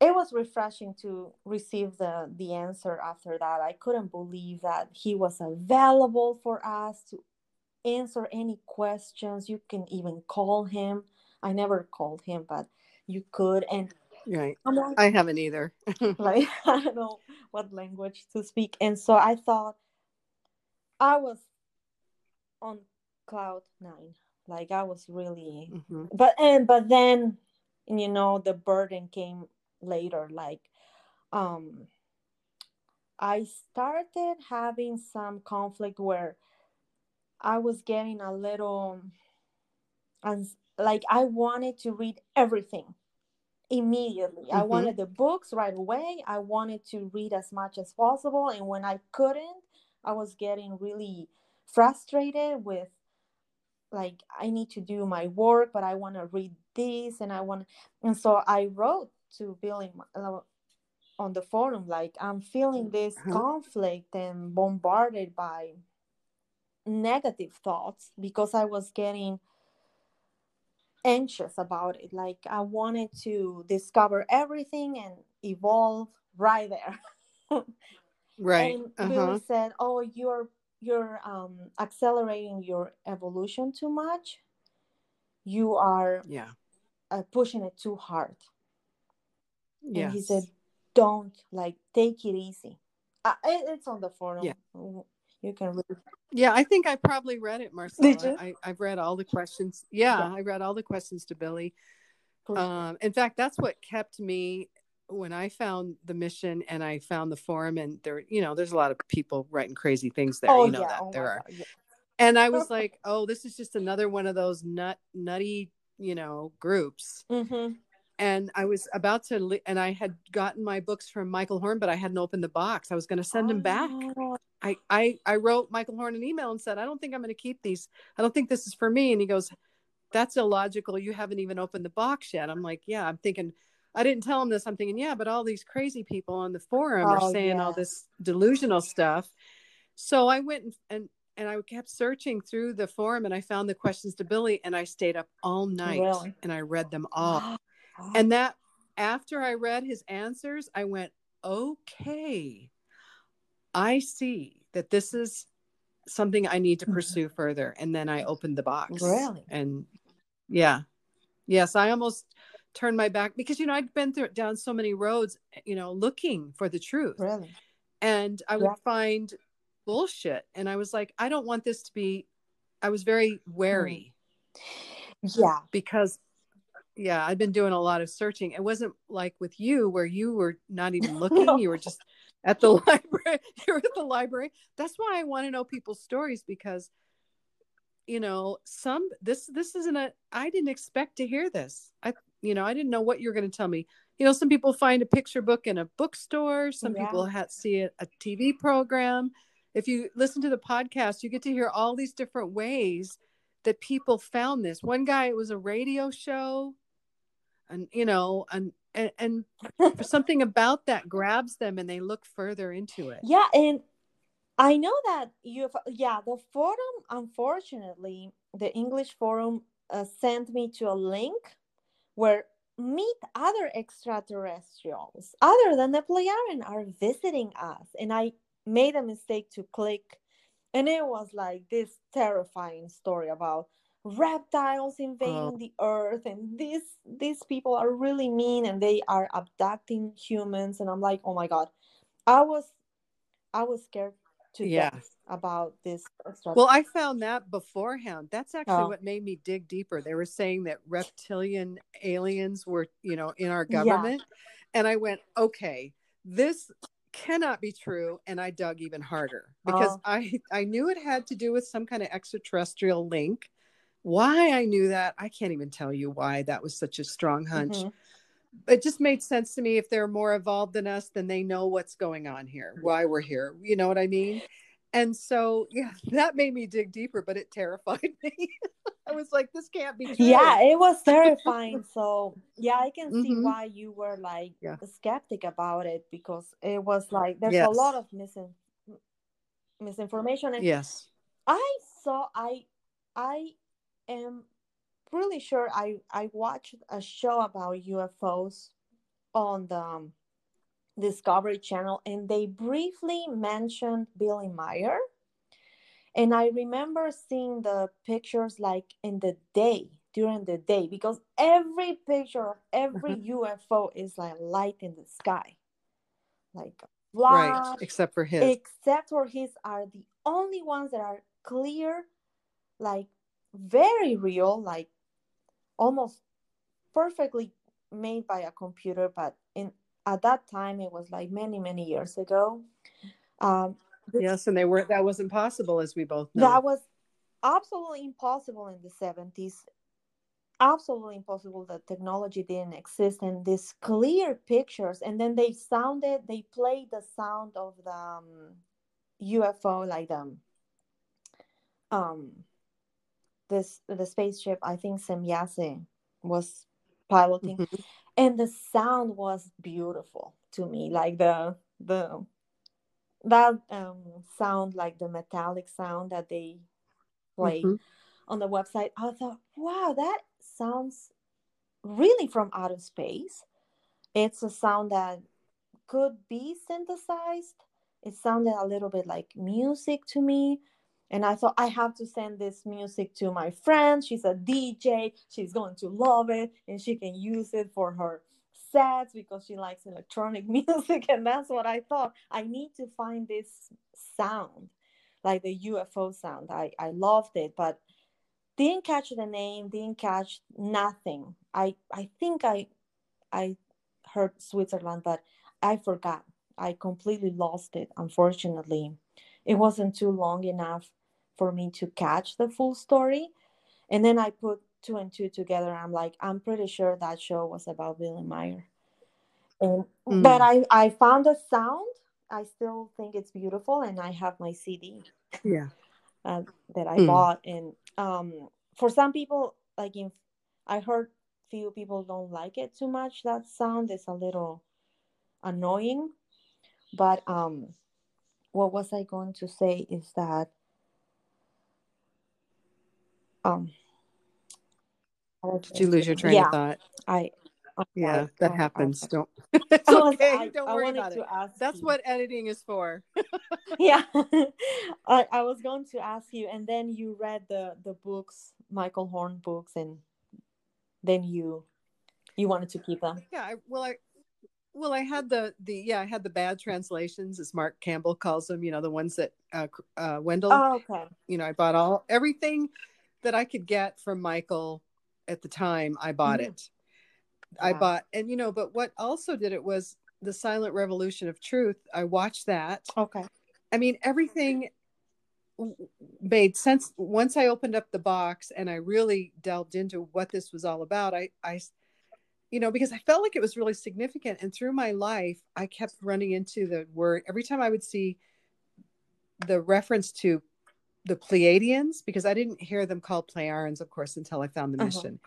it was refreshing to receive the the answer after that. I couldn't believe that he was available for us to answer any questions. You can even call him. I never called him, but you could and right. I haven't either. *laughs* Like *laughs* i don't know what language to speak and so i thought i was on cloud nine. Like i was really mm-hmm. but and but then you know the burden came later. Like um i started having some conflict where i was getting a little and like i wanted to read everything immediately. Mm-hmm. I wanted the books right away. I wanted to read as much as possible. And when I couldn't, I was getting really frustrated with like I need to do my work, but I want to read this and I want and so I wrote to Billy uh, on the forum like I'm feeling this uh-huh. conflict and bombarded by negative thoughts because I was getting anxious about it. Like I wanted to discover everything and evolve right there. *laughs* right. And uh-huh. Billy said, "Oh, you're you're um, accelerating your evolution too much. You are yeah uh, pushing it too hard." Yeah. he said, "Don't like take it easy." Uh, it, it's on the forum. Yeah you can read. Yeah, I think I probably read it, Marcella. Did you? I, have read all the questions. Yeah, yeah, I read all the questions to Billy. Um, in fact, that's what kept me when I found the mission and I found the forum, and there, you know, there's a lot of people writing crazy things there. Oh, you know yeah. that oh, there are. Yeah. And I was *laughs* like, oh, this is just another one of those nut nutty, you know, groups. Mm-hmm and I was about to, and I had gotten my books from Michael Horn, but I hadn't opened the box. I was going to send oh. them back. I, I, I wrote Michael Horn an email and said, I don't think I'm going to keep these. I don't think this is for me. And he goes, that's illogical. You haven't even opened the box yet. I'm like, yeah, I'm thinking, I didn't tell him this. I'm thinking, yeah, but all these crazy people on the forum Oh, are saying all this delusional stuff. So I went and, and and I kept searching through the forum and I found the questions to Billy and I stayed up all night Really? and I read them *gasps* all. And that after I read his answers, I went, okay, I see that this is something I need to Mhm. pursue further. And then I opened the box. Really? And yeah. Yes, I almost turned my back because you know I'd been through down so many roads, you know, looking for the truth. really? And I would find bullshit. And I was like, I don't want this to be I was very wary Yeah. because yeah i've been doing a lot of searching it wasn't like with you where you were not even looking *laughs* No. you were just at the *laughs* library were at the library. That's why i want to know people's stories because you know some this this isn't a i didn't expect to hear this. I you know i didn't know what you're going to tell me. You know some people find a picture book in a bookstore. Some Yeah. people ha- see a, a tv program. If you listen to the podcast you get to hear all these different ways that people found this. One guy it was a radio show and you know and and, and *laughs* something about that grabs them and they look further into it Yeah, and I know that you. Yeah, the forum. Unfortunately, the English forum uh, sent me to a link where meet other extraterrestrials other than the Pleiadian are visiting us, and I made a mistake to click, and it was like this terrifying story about reptiles invading Oh. the earth and these these people are really mean and they are abducting humans and i'm like oh my god i was I was scared to Yeah. death about this. well i found that beforehand that's actually Oh. what made me dig deeper they were saying that reptilian aliens were you know in our Yeah. government and i went okay this cannot be true and i dug even harder because Oh. i i knew it had to do with some kind of extraterrestrial link why i knew that i can't even tell you why that was such a strong hunch Mhm. it just made sense to me if they're more evolved than us then they know what's going on here why we're here you know what i mean and so yeah *laughs* that made me dig deeper but it terrified *laughs* me i was like this can't be true Yeah, it was terrifying. *laughs* so yeah, I can see Mhm. why you were like Yeah. skeptic about it because it was like there's Yes. a lot of misin- misinformation. And yes I saw I I am really sure I I watched a show about UFOs on the um, Discovery Channel and they briefly mentioned Billy Meier. And I remember seeing the pictures like in the day, during the day, because every picture of every *laughs* UFO is like light in the sky. Like right except for his except for his are the only ones that are clear like very real like almost perfectly made by a computer but in at that time it was like many many years ago. Um yes and they were that wasn't possible as we both know. That was absolutely impossible in the 70s absolutely impossible that technology didn't exist and these clear pictures and then they sounded they played the sound of the um, ufo like the um this the spaceship i think semjase was piloting. Mhm. and the sound was beautiful to me like the the that um sound like the metallic sound that they play Mhm. on the website. I thought wow that sounds really from outer space. It's a sound that could be synthesized. It sounded a little bit like music to me and i thought i have to send this music to my friend. She's a dj she's going to love it. And she can use it for her sets because she likes electronic *laughs* music. And that's what i thought. I need to find this sound like the ufo sound. I i loved it but didn't catch the name didn't catch nothing. I i think i i heard switzerland but i forgot. I completely lost it unfortunately. It wasn't too long enough for me to catch the full story and then i put two and two together i'm like i'm pretty sure that show was about billy meier and Mm. but i i found a sound i still think it's beautiful and i have my cd yeah *laughs* uh, that I Hmm. bought. And um, for some people, like in i heard few people don't like it too much that sound is a little annoying but um what was i going to say is that um did you lose your train yeah, of thought i I'm yeah sorry. that I- I- happens don't *laughs* So *laughs* okay I, don't I worry about it ask that's you- what editing is for *laughs* yeah I, I was going to ask you and then you read the the books michael horn books and then you you wanted to keep them Yeah, I, well, I well, I had the the yeah, I had the bad translations, as Mark Campbell calls them. You know, the ones that uh, uh, Wendelle. oh okay You know, I bought all everything that I could get from Michael at the time. I bought Mhm. it. I bought, and you know, but what also did it was the Silent Revolution of Truth. I watched that. okay I mean, everything made sense once I opened up the box and I really delved into what this was all about. I, I, you know, because I felt like it was really significant. And through my life, I kept running into the word every time I would see the reference to the Pleiadians, because I didn't hear them called Pleiarans, of course, until I found the Uh-huh. mission.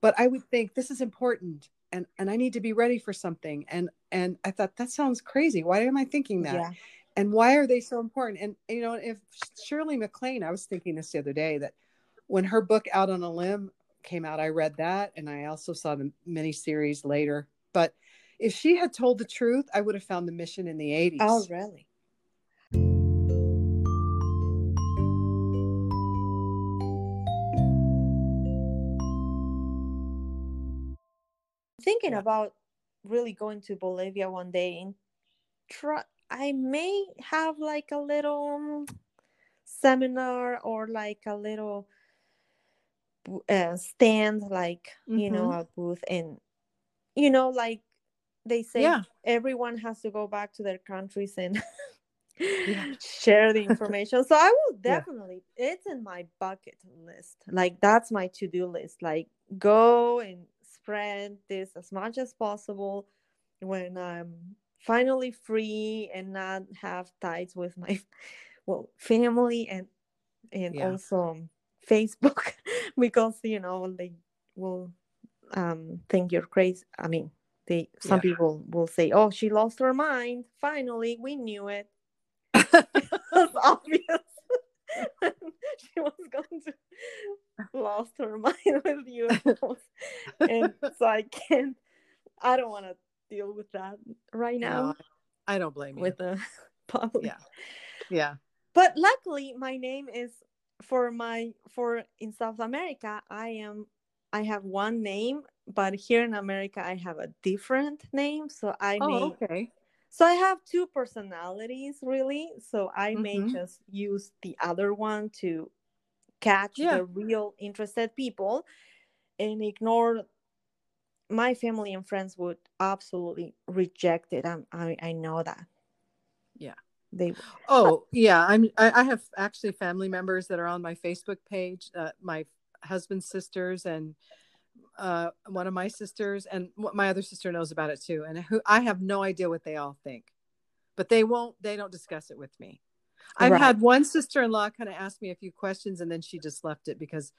But I would think this is important. And, and I need to be ready for something. And and I thought that sounds crazy. Why am I thinking that? yeah and why are they so important and you know if shirley maclaine i was thinking this the other day that when her book out on a limb came out i read that and i also saw the miniseries later but if she had told the truth i would have found the mission in the 80s oh really thinking Yeah. about really going to bolivia one day and try i may have like a little um, seminar or like a little uh, stand like you know a booth and you know like they say Yeah. everyone has to go back to their countries and Yeah. *laughs* share the information so i will Yeah. definitely it's in my bucket list like that's my to-do list like go and spread this as much as possible when i'm finally free and not have ties with my *laughs* well family and and Yeah. also facebook *laughs* because you know they will um think you're crazy i mean they some Yeah. people will say oh she lost her mind finally we knew it *laughs* obvious she was going to lost her *laughs* mind with you and *laughs* so i can't i don't want to deal with that right now No, i don't blame you. with the *laughs* public. Yeah. yeah. But luckily my name is for my for in south america i am i have one name but here in america i have a different name. So i oh, may oh okay so i have two personalities really so i may Mhm. just use the other one to catch Yeah. the real interested people and ignore my family and friends would absolutely reject it I'm, i i know that Yeah. they Oh yeah, I'm. I, I have actually family members that are on my Facebook page. Uh, my husband's sisters and uh, one of my sisters, and my other sister knows about it too. And who I have no idea what they all think, but they won't. They don't discuss it with me. I've Right. had one sister-in-law kind of ask me a few questions, and then she just left it because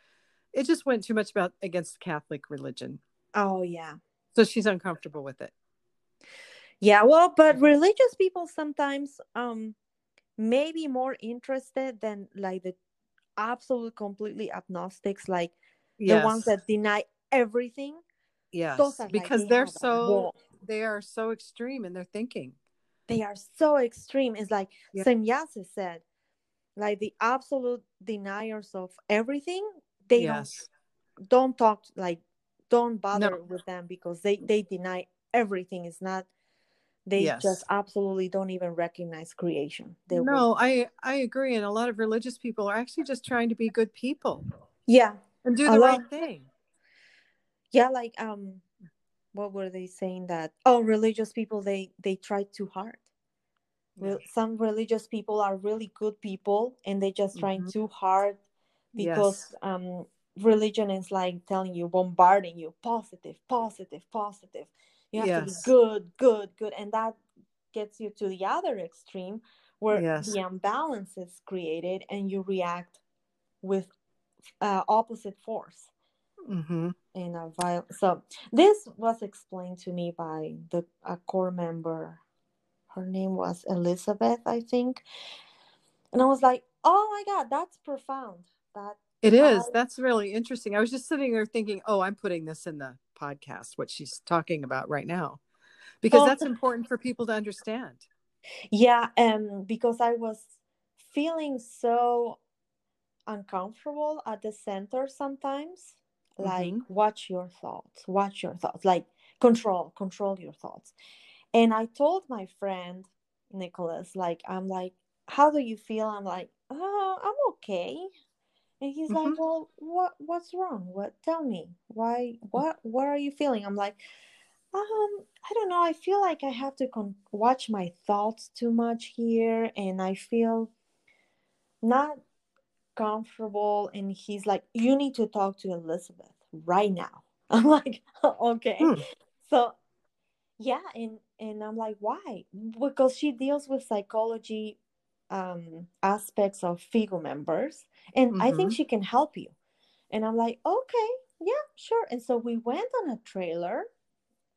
it just went too much about against Catholic religion. oh yeah So she's uncomfortable with it. Yeah, well, but religious people sometimes um may be more interested than like the absolute completely agnostics, like Yes. the ones that deny everything. yes, Those are like because they they're so wall. they are so extreme in their thinking. They are so extreme. It's like Yeah. Semjase said, like the absolute deniers of everything. They yes. don't don't talk like don't bother with them because they they deny everything. It's not. They Yes. just absolutely don't even recognize creation. They will- no i i agree and a lot of religious people are actually just trying to be good people Yeah, and do the right thing yeah like um what were they saying that oh religious people they they try too hard Re- some religious people are really good people and they just trying Mhm. too hard because Yes. um religion is like telling you bombarding you positive positive positive you have Yes. to be good good good and that gets you to the other extreme where Yes. the imbalance is created and you react with uh, opposite force Mm-hmm. In a viol so this was explained to me by the a core member her name was elizabeth i think and i was like oh my god that's profound that It is. I- That's really interesting. I was just sitting there thinking, oh, I'm putting this in the podcast, what she's talking about right now, because Well- that's important for people to understand. yeah and because i was feeling so uncomfortable at the center sometimes like Mhm. watch your thoughts watch your thoughts like control control your thoughts. And i told my friend nicholas like i'm like how do you feel? I'm like oh i'm okay. And he's like Mhm. well what what's wrong? What tell me. Why what what are you feeling? I'm like um i don't know. I feel like i have to con- watch my thoughts too much here and i feel not comfortable and he's like you need to talk to elizabeth right now *laughs* i'm like okay Hmm. so yeah and and i'm like why because she deals with psychology um aspects of figu members and i think Mhm. she can help you and i'm like okay yeah sure and so we went on a trailer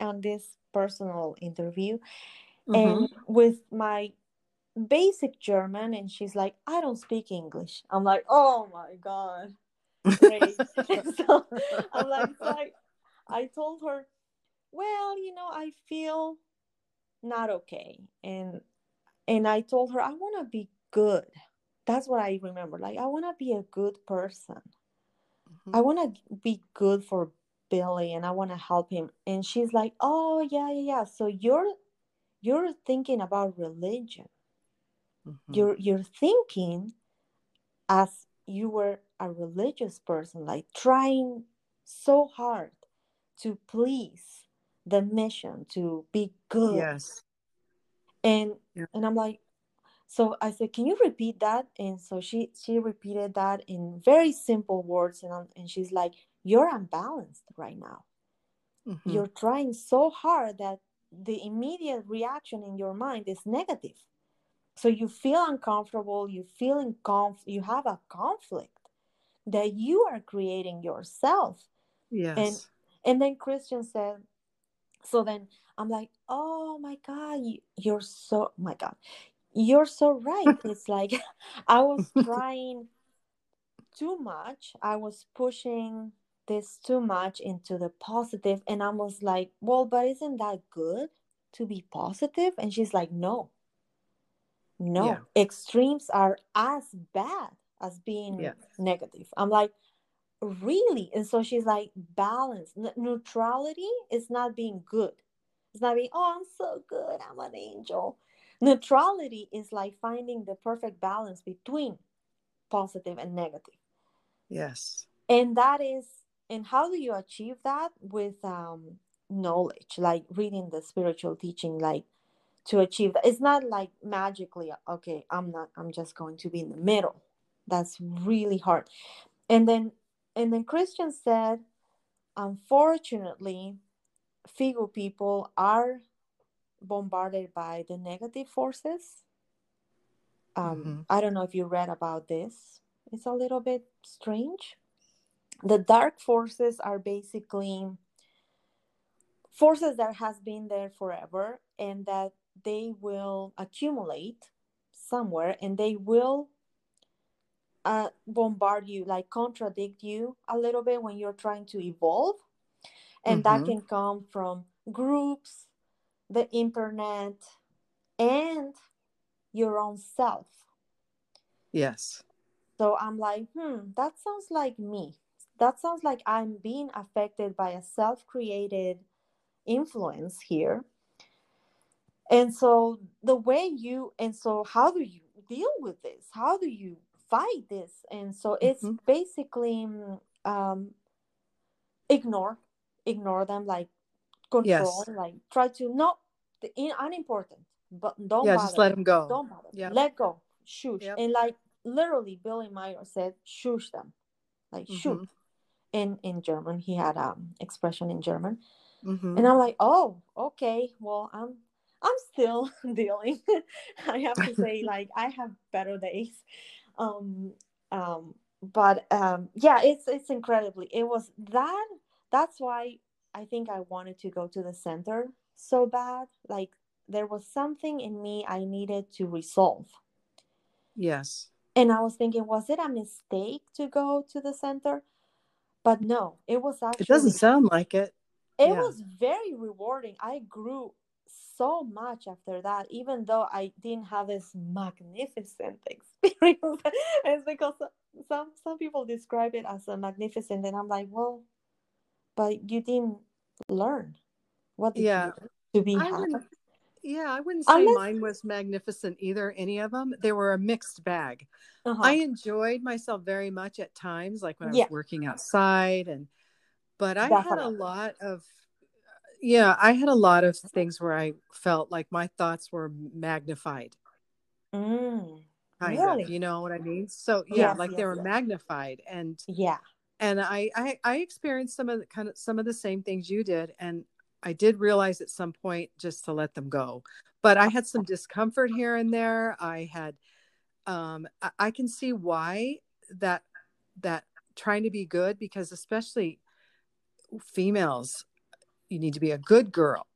on this personal interview Mhm. and with my basic German, and she's like, I don't speak English. I'm like, oh my god, great. *laughs* *laughs* so I'm like, so I, I told her, well, you know, I feel not okay, and and I told her I want to be good. That's what I remember. Like I want to be a good person. I Mhm. want to be good for Billy, and I want to help him. And she's like, oh yeah, yeah, yeah. So you're you're thinking about religion Mhm. you're you're thinking as you were a religious person like trying so hard to please the mission to be good yes. and Yeah. and i'm like so i said can you repeat that and so she she repeated that in very simple words and, I'm- and she's like you're unbalanced right now Mhm. you're trying so hard that the immediate reaction in your mind is negative so you feel uncomfortable you feel in conf- you have a conflict that you are creating yourself. Yes. and and then christian said so then i'm like oh my god you, you're so my god you're so right. *laughs* It's like *laughs* i was *laughs* trying too much. I was pushing this too much into the positive and i was like well but isn't that good to be positive? And she's like no no Yeah. extremes are as bad as being Yeah. negative i'm like really and so she's like balance N- neutrality is not being good it's not being oh i'm so good i'm an angel neutrality is like finding the perfect balance between positive and negative Yes. and that is and how do you achieve that with um knowledge like reading the spiritual teaching like to achieve that. It's not like magically okay i'm not i'm just going to be in the middle. That's really hard. And then and then christian said unfortunately figu people are bombarded by the negative forces. Um, Mhm. i don't know if you read about this. It's a little bit strange. The dark forces are basically forces that has been there forever and that they will accumulate somewhere and they will uh, bombard you like contradict you a little bit when you're trying to evolve and that Mhm. can come from groups the internet and your own self Yes. so i'm like hmm that sounds like me that sounds like i'm being affected by a self-created influence here and so the way you and so how do you deal with this how do you fight this and so it's Mhm. basically mm, um ignore ignore them like control Yes. like try to not the in, unimportant but don't Yeah. bother Just let them go. don't bother Yep. let go shush Yep. and like literally billy meier said shush them like shoot Mhm. in in german he had um expression in german Mhm. and i'm like oh okay well i'm i'm still *laughs* dealing. I have to *laughs* say like i have better days. Um um but um yeah it's it's incredibly it was that that's why i think i wanted to go to the center so bad. Like there was something in me i needed to resolve. Yes. And i was thinking was it a mistake to go to the center? But no it was actually it doesn't sound like it. It yeah. was very rewarding. I grew so much after that, even though I didn't have this magnificent *laughs* experience. it's because some some people describe it as a magnificent, and I'm like, well, but you didn't learn. What yeah. you to be happy? Yeah, I wouldn't say Unless... mine was magnificent either. Any of them, they were a mixed bag. Uh-huh. I enjoyed myself very much at times, like when I was yeah. working outside, and but I Definitely. had a lot of yeah, I had a lot of things where I felt like my thoughts were magnified. Mm, kind really? of, you know what I mean? So yeah, yes, like yes, they were yes. magnified, and yeah, and I, I I experienced some of the kind of some of the same things you did, and I did realize at some point just to let them go. But I had some discomfort here and there. I had, um, I, I can see why that that trying to be good because especially females you need to be a good girl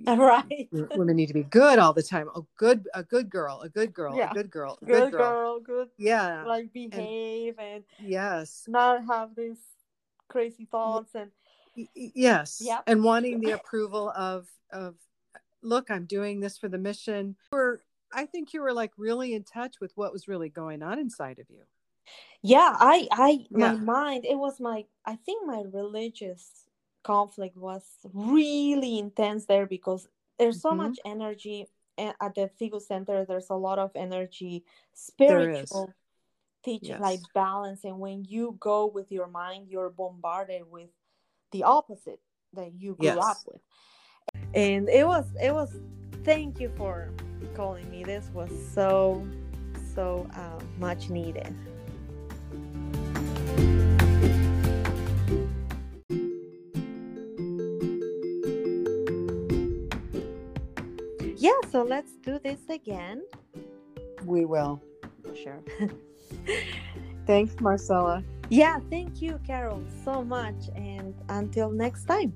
*laughs* right women need to be good all the time a good a good girl a good girl yeah. a good girl a good, good girl. girl. good yeah like behave and, and, yes not have these crazy thoughts and yes yeah and wanting the approval of of look i'm doing this for the mission or i think you were like really in touch with what was really going on inside of you yeah i i yeah. my mind it was my i think my religious conflict was really intense there because there's so mm-hmm. much energy at the Figu Center. There's a lot of energy, spiritual teaching, yes. like balance. And when you go with your mind, you're bombarded with the opposite that you grew yes. up with. And it was, it was, thank you for calling me. This was so, so uh, much needed. Yeah, so let's do this again. We will. Sure. *laughs* Thanks, Marcella. Yeah, thank you, Carol, so much. And until next time.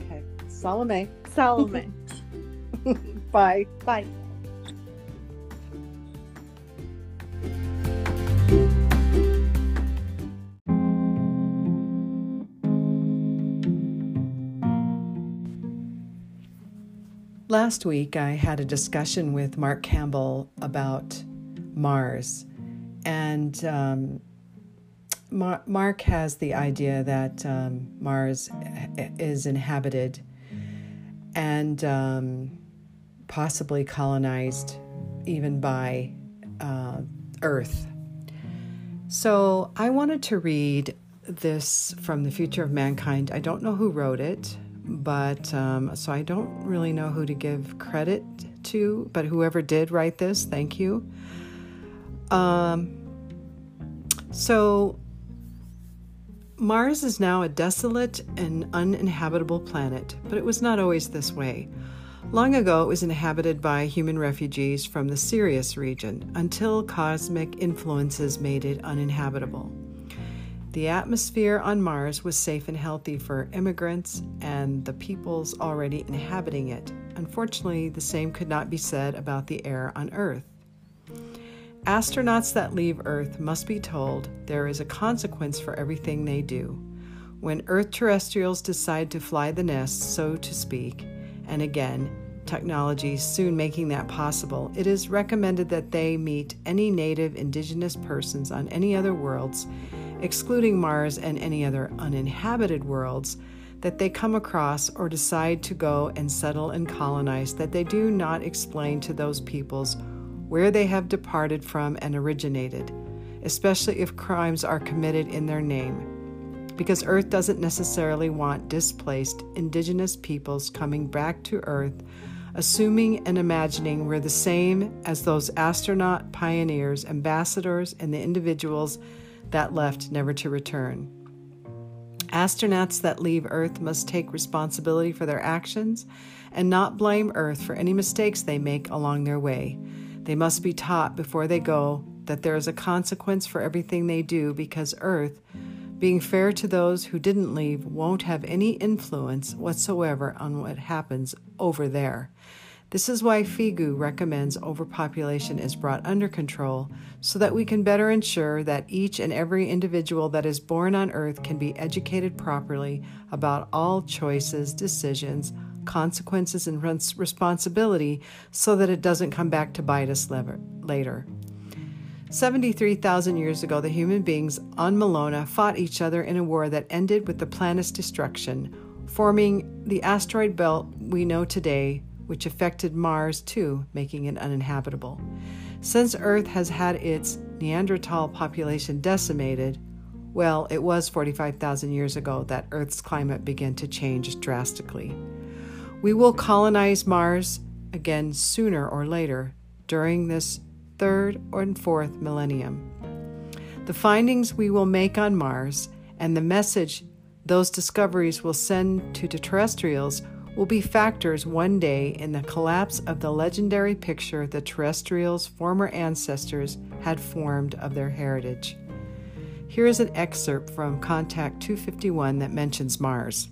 Okay. Salome. Salome. *laughs* Bye. Bye. Last week, I had a discussion with Mark Campbell about Mars. And um, Mar- Mark has the idea that um, Mars is inhabited and um, possibly colonized even by uh, Earth. So I wanted to read this from The Future of Mankind. I don't know who wrote it but um, so I don't really know who to give credit to, but whoever did write this, thank you. Um, so Mars is now a desolate and uninhabitable planet, but it was not always this way. Long ago, it was inhabited by human refugees from the Sirius region until cosmic influences made it uninhabitable. The atmosphere on Mars was safe and healthy for immigrants and the peoples already inhabiting it. Unfortunately, the same could not be said about the air on Earth. Astronauts that leave Earth must be told there is a consequence for everything they do. When Earth terrestrials decide to fly the nest, so to speak, and again, technology soon making that possible, it is recommended that they meet any native indigenous persons on any other worlds excluding Mars and any other uninhabited worlds, that they come across or decide to go and settle and colonize, that they do not explain to those peoples where they have departed from and originated, especially if crimes are committed in their name. Because Earth doesn't necessarily want displaced indigenous peoples coming back to Earth, assuming and imagining we're the same as those astronaut pioneers, ambassadors, and the individuals that left never to return. Astronauts that leave Earth must take responsibility for their actions and not blame Earth for any mistakes they make along their way. They must be taught before they go that there is a consequence for everything they do because Earth, being fair to those who didn't leave, won't have any influence whatsoever on what happens over there. This is why FIGU recommends overpopulation is brought under control so that we can better ensure that each and every individual that is born on earth can be educated properly about all choices, decisions, consequences, and responsibility so that it doesn't come back to bite us later. 73,000 years ago, the human beings on Malona fought each other in a war that ended with the planet's destruction, forming the asteroid belt we know today which affected Mars too, making it uninhabitable. Since Earth has had its Neanderthal population decimated, well, it was 45,000 years ago that Earth's climate began to change drastically. We will colonize Mars again sooner or later during this third and fourth millennium. The findings we will make on Mars and the message those discoveries will send to terrestrials will be factors one day in the collapse of the legendary picture the terrestrials' former ancestors had formed of their heritage. Here is an excerpt from Contact 251 that mentions Mars.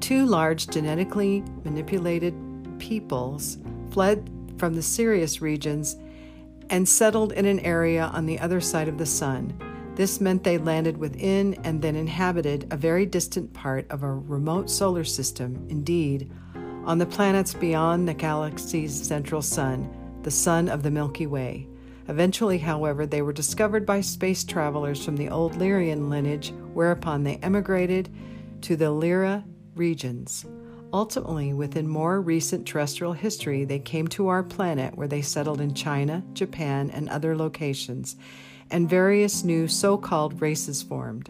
Two large genetically manipulated peoples fled from the Sirius regions and settled in an area on the other side of the sun this meant they landed within and then inhabited a very distant part of a remote solar system, indeed, on the planets beyond the galaxy's central sun, the sun of the Milky Way. Eventually, however, they were discovered by space travelers from the old Lyrian lineage, whereupon they emigrated to the Lyra regions. Ultimately, within more recent terrestrial history, they came to our planet where they settled in China, Japan, and other locations and various new so called races formed.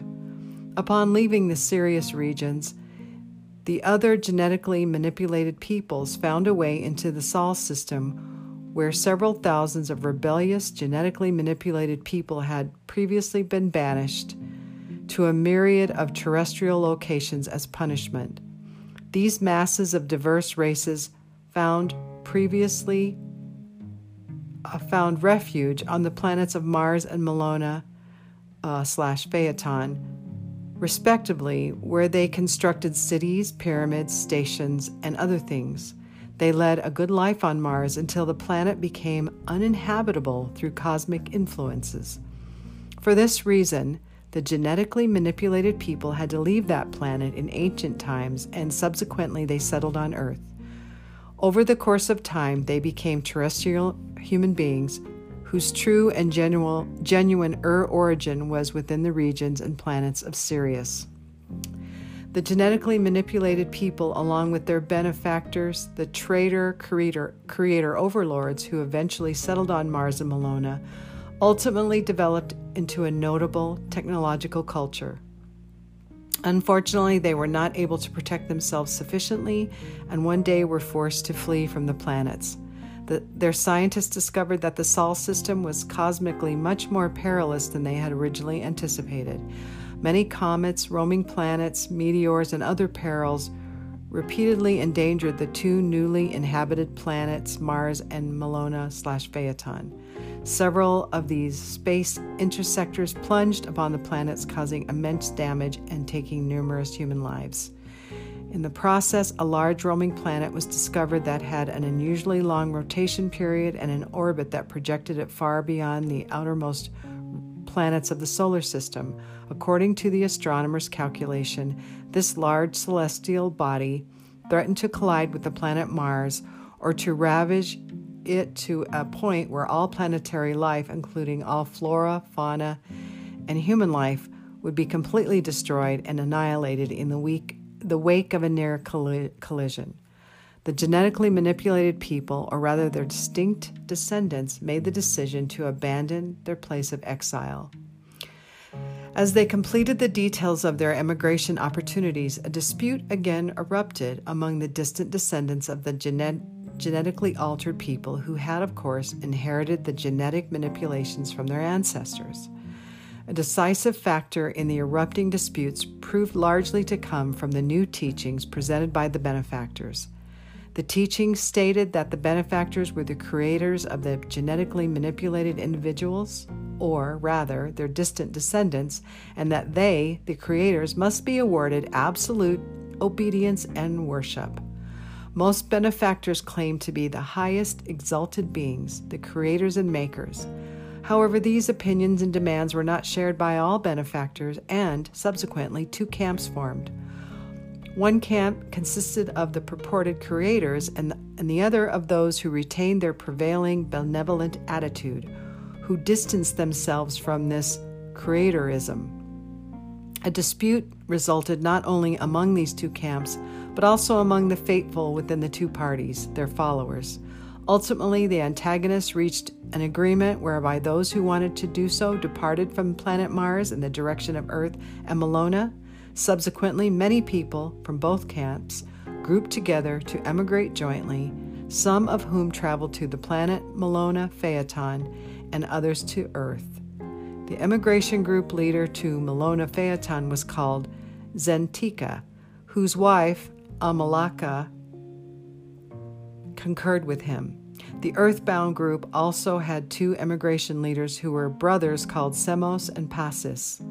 Upon leaving the Sirius regions, the other genetically manipulated peoples found a way into the Sol system where several thousands of rebellious, genetically manipulated people had previously been banished to a myriad of terrestrial locations as punishment. These masses of diverse races found previously uh, found refuge on the planets of Mars and Malona uh, slash Phaeton, respectively, where they constructed cities, pyramids, stations, and other things. They led a good life on Mars until the planet became uninhabitable through cosmic influences. For this reason, the genetically manipulated people had to leave that planet in ancient times and subsequently they settled on Earth. Over the course of time, they became terrestrial human beings whose true and genuine, genuine Ur origin was within the regions and planets of Sirius. The genetically manipulated people, along with their benefactors, the traitor creator, creator overlords who eventually settled on Mars and Malona, ultimately developed into a notable technological culture. Unfortunately, they were not able to protect themselves sufficiently and one day were forced to flee from the planets. The, their scientists discovered that the Sol system was cosmically much more perilous than they had originally anticipated. Many comets, roaming planets, meteors, and other perils repeatedly endangered the two newly inhabited planets, Mars and Malona slash Phaeton. Several of these space intersectors plunged upon the planets, causing immense damage and taking numerous human lives. In the process, a large roaming planet was discovered that had an unusually long rotation period and an orbit that projected it far beyond the outermost planets of the solar system. According to the astronomers' calculation, this large celestial body threatened to collide with the planet Mars or to ravage it to a point where all planetary life, including all flora, fauna, and human life, would be completely destroyed and annihilated in the week the wake of a near collision. The genetically manipulated people, or rather their distinct descendants, made the decision to abandon their place of exile. As they completed the details of their emigration opportunities, a dispute again erupted among the distant descendants of the genet- genetically altered people who had, of course, inherited the genetic manipulations from their ancestors. A decisive factor in the erupting disputes proved largely to come from the new teachings presented by the benefactors. The teachings stated that the benefactors were the creators of the genetically manipulated individuals, or rather, their distant descendants, and that they, the creators, must be awarded absolute obedience and worship. Most benefactors claim to be the highest exalted beings, the creators and makers. However, these opinions and demands were not shared by all benefactors, and subsequently, two camps formed. One camp consisted of the purported creators, and the, and the other of those who retained their prevailing benevolent attitude, who distanced themselves from this creatorism. A dispute resulted not only among these two camps, but also among the faithful within the two parties, their followers. Ultimately, the antagonists reached an agreement whereby those who wanted to do so departed from planet Mars in the direction of Earth and Malona, Subsequently, many people from both camps grouped together to emigrate jointly, some of whom traveled to the planet Malona Phaeton and others to Earth. The emigration group leader to Malona Phaeton was called Zentika, whose wife, Amalaka, concurred with him. The Earthbound group also had two emigration leaders who were brothers called Semos and Passis.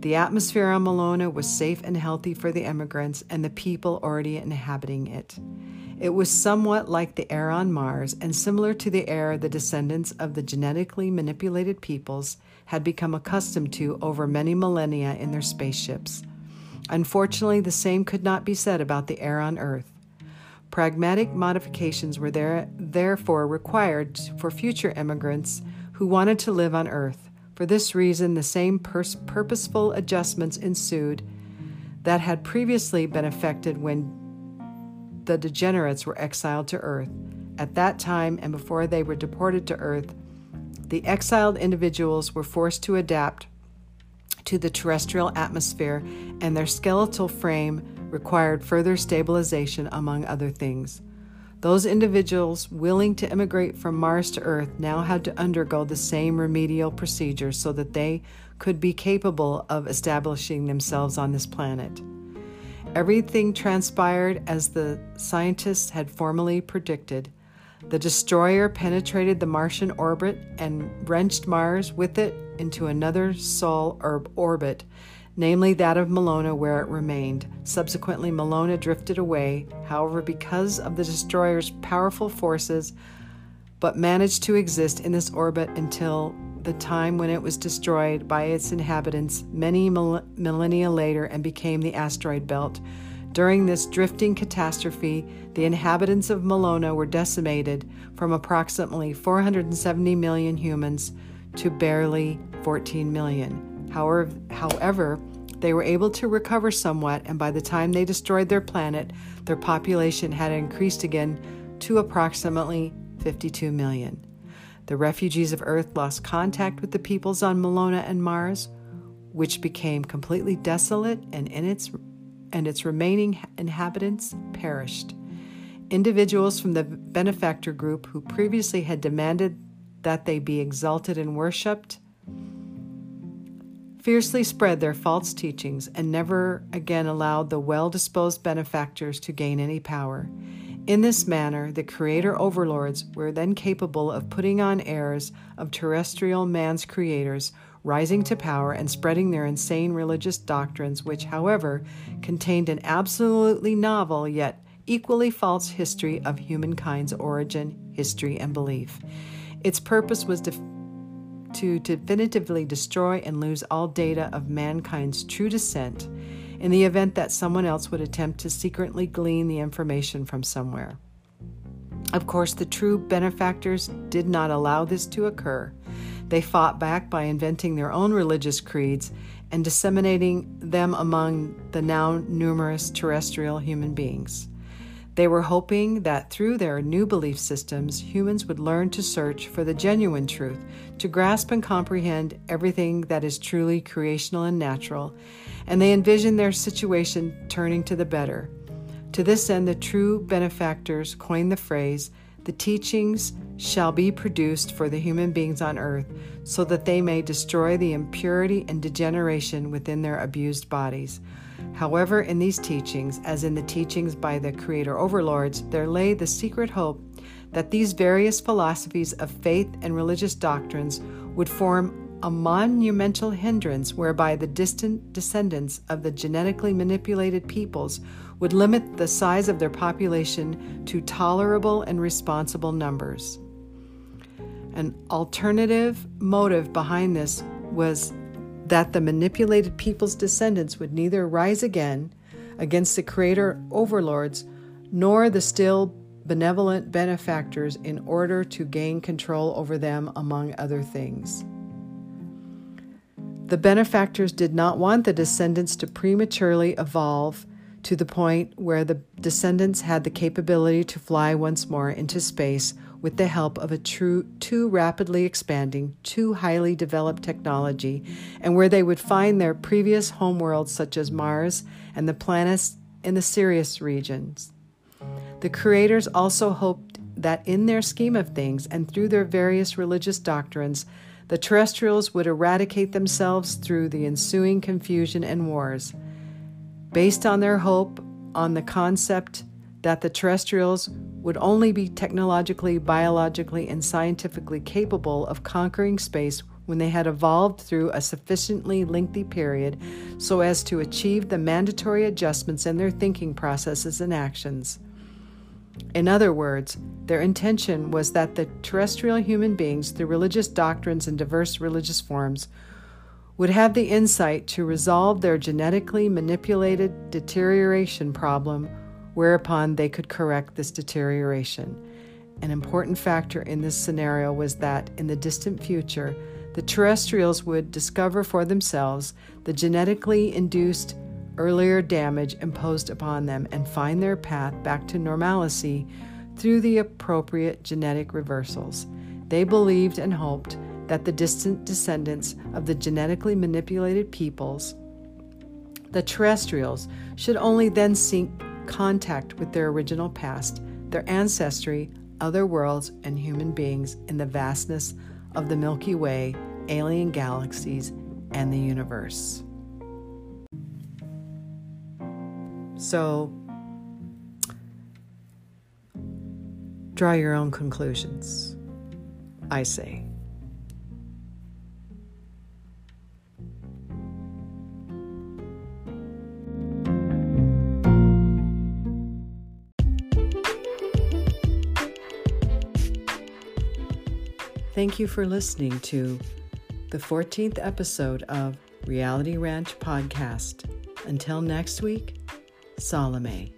The atmosphere on Malona was safe and healthy for the emigrants and the people already inhabiting it. It was somewhat like the air on Mars and similar to the air the descendants of the genetically manipulated peoples had become accustomed to over many millennia in their spaceships. Unfortunately, the same could not be said about the air on Earth. Pragmatic modifications were there, therefore required for future immigrants who wanted to live on Earth. For this reason, the same pers- purposeful adjustments ensued that had previously been effected when the degenerates were exiled to Earth. At that time, and before they were deported to Earth, the exiled individuals were forced to adapt to the terrestrial atmosphere, and their skeletal frame required further stabilization, among other things. Those individuals willing to immigrate from Mars to Earth now had to undergo the same remedial procedures so that they could be capable of establishing themselves on this planet. Everything transpired as the scientists had formally predicted. The destroyer penetrated the Martian orbit and wrenched Mars with it into another Sol orbit namely that of Malona, where it remained. Subsequently, Malona drifted away, however, because of the destroyer's powerful forces, but managed to exist in this orbit until the time when it was destroyed by its inhabitants many millennia later and became the asteroid belt. During this drifting catastrophe, the inhabitants of Malona were decimated from approximately 470 million humans to barely 14 million. However, however, they were able to recover somewhat, and by the time they destroyed their planet, their population had increased again to approximately 52 million. The refugees of Earth lost contact with the peoples on Malona and Mars, which became completely desolate, and in its and its remaining inhabitants perished. Individuals from the benefactor group who previously had demanded that they be exalted and worshipped fiercely spread their false teachings and never again allowed the well disposed benefactors to gain any power. In this manner, the Creator overlords were then capable of putting on airs of terrestrial man's creators, rising to power and spreading their insane religious doctrines, which, however, contained an absolutely novel yet equally false history of humankind's origin, history, and belief. Its purpose was to to definitively destroy and lose all data of mankind's true descent in the event that someone else would attempt to secretly glean the information from somewhere. Of course, the true benefactors did not allow this to occur. They fought back by inventing their own religious creeds and disseminating them among the now numerous terrestrial human beings. They were hoping that through their new belief systems, humans would learn to search for the genuine truth, to grasp and comprehend everything that is truly creational and natural, and they envisioned their situation turning to the better. To this end, the true benefactors coined the phrase, the teachings shall be produced for the human beings on earth, so that they may destroy the impurity and degeneration within their abused bodies. However, in these teachings, as in the teachings by the Creator overlords, there lay the secret hope that these various philosophies of faith and religious doctrines would form a monumental hindrance whereby the distant descendants of the genetically manipulated peoples would limit the size of their population to tolerable and responsible numbers. An alternative motive behind this was that the manipulated people's descendants would neither rise again against the creator overlords nor the still benevolent benefactors in order to gain control over them, among other things. The benefactors did not want the descendants to prematurely evolve to the point where the descendants had the capability to fly once more into space with the help of a true, too rapidly expanding, too highly developed technology, and where they would find their previous homeworlds such as Mars and the planets in the Sirius regions. The creators also hoped that in their scheme of things and through their various religious doctrines, the terrestrials would eradicate themselves through the ensuing confusion and wars. Based on their hope on the concept that the terrestrials would only be technologically, biologically, and scientifically capable of conquering space when they had evolved through a sufficiently lengthy period so as to achieve the mandatory adjustments in their thinking processes and actions. In other words, their intention was that the terrestrial human beings, through religious doctrines and diverse religious forms, would have the insight to resolve their genetically manipulated deterioration problem, whereupon they could correct this deterioration. An important factor in this scenario was that in the distant future, the terrestrials would discover for themselves the genetically induced earlier damage imposed upon them and find their path back to normalcy through the appropriate genetic reversals. They believed and hoped that the distant descendants of the genetically manipulated peoples, the terrestrials, should only then seek contact with their original past, their ancestry, other worlds, and human beings in the vastness of the Milky Way, alien galaxies, and the universe. So, draw your own conclusions, I say. Thank you for listening to the 14th episode of Reality Ranch Podcast. Until next week, Salome.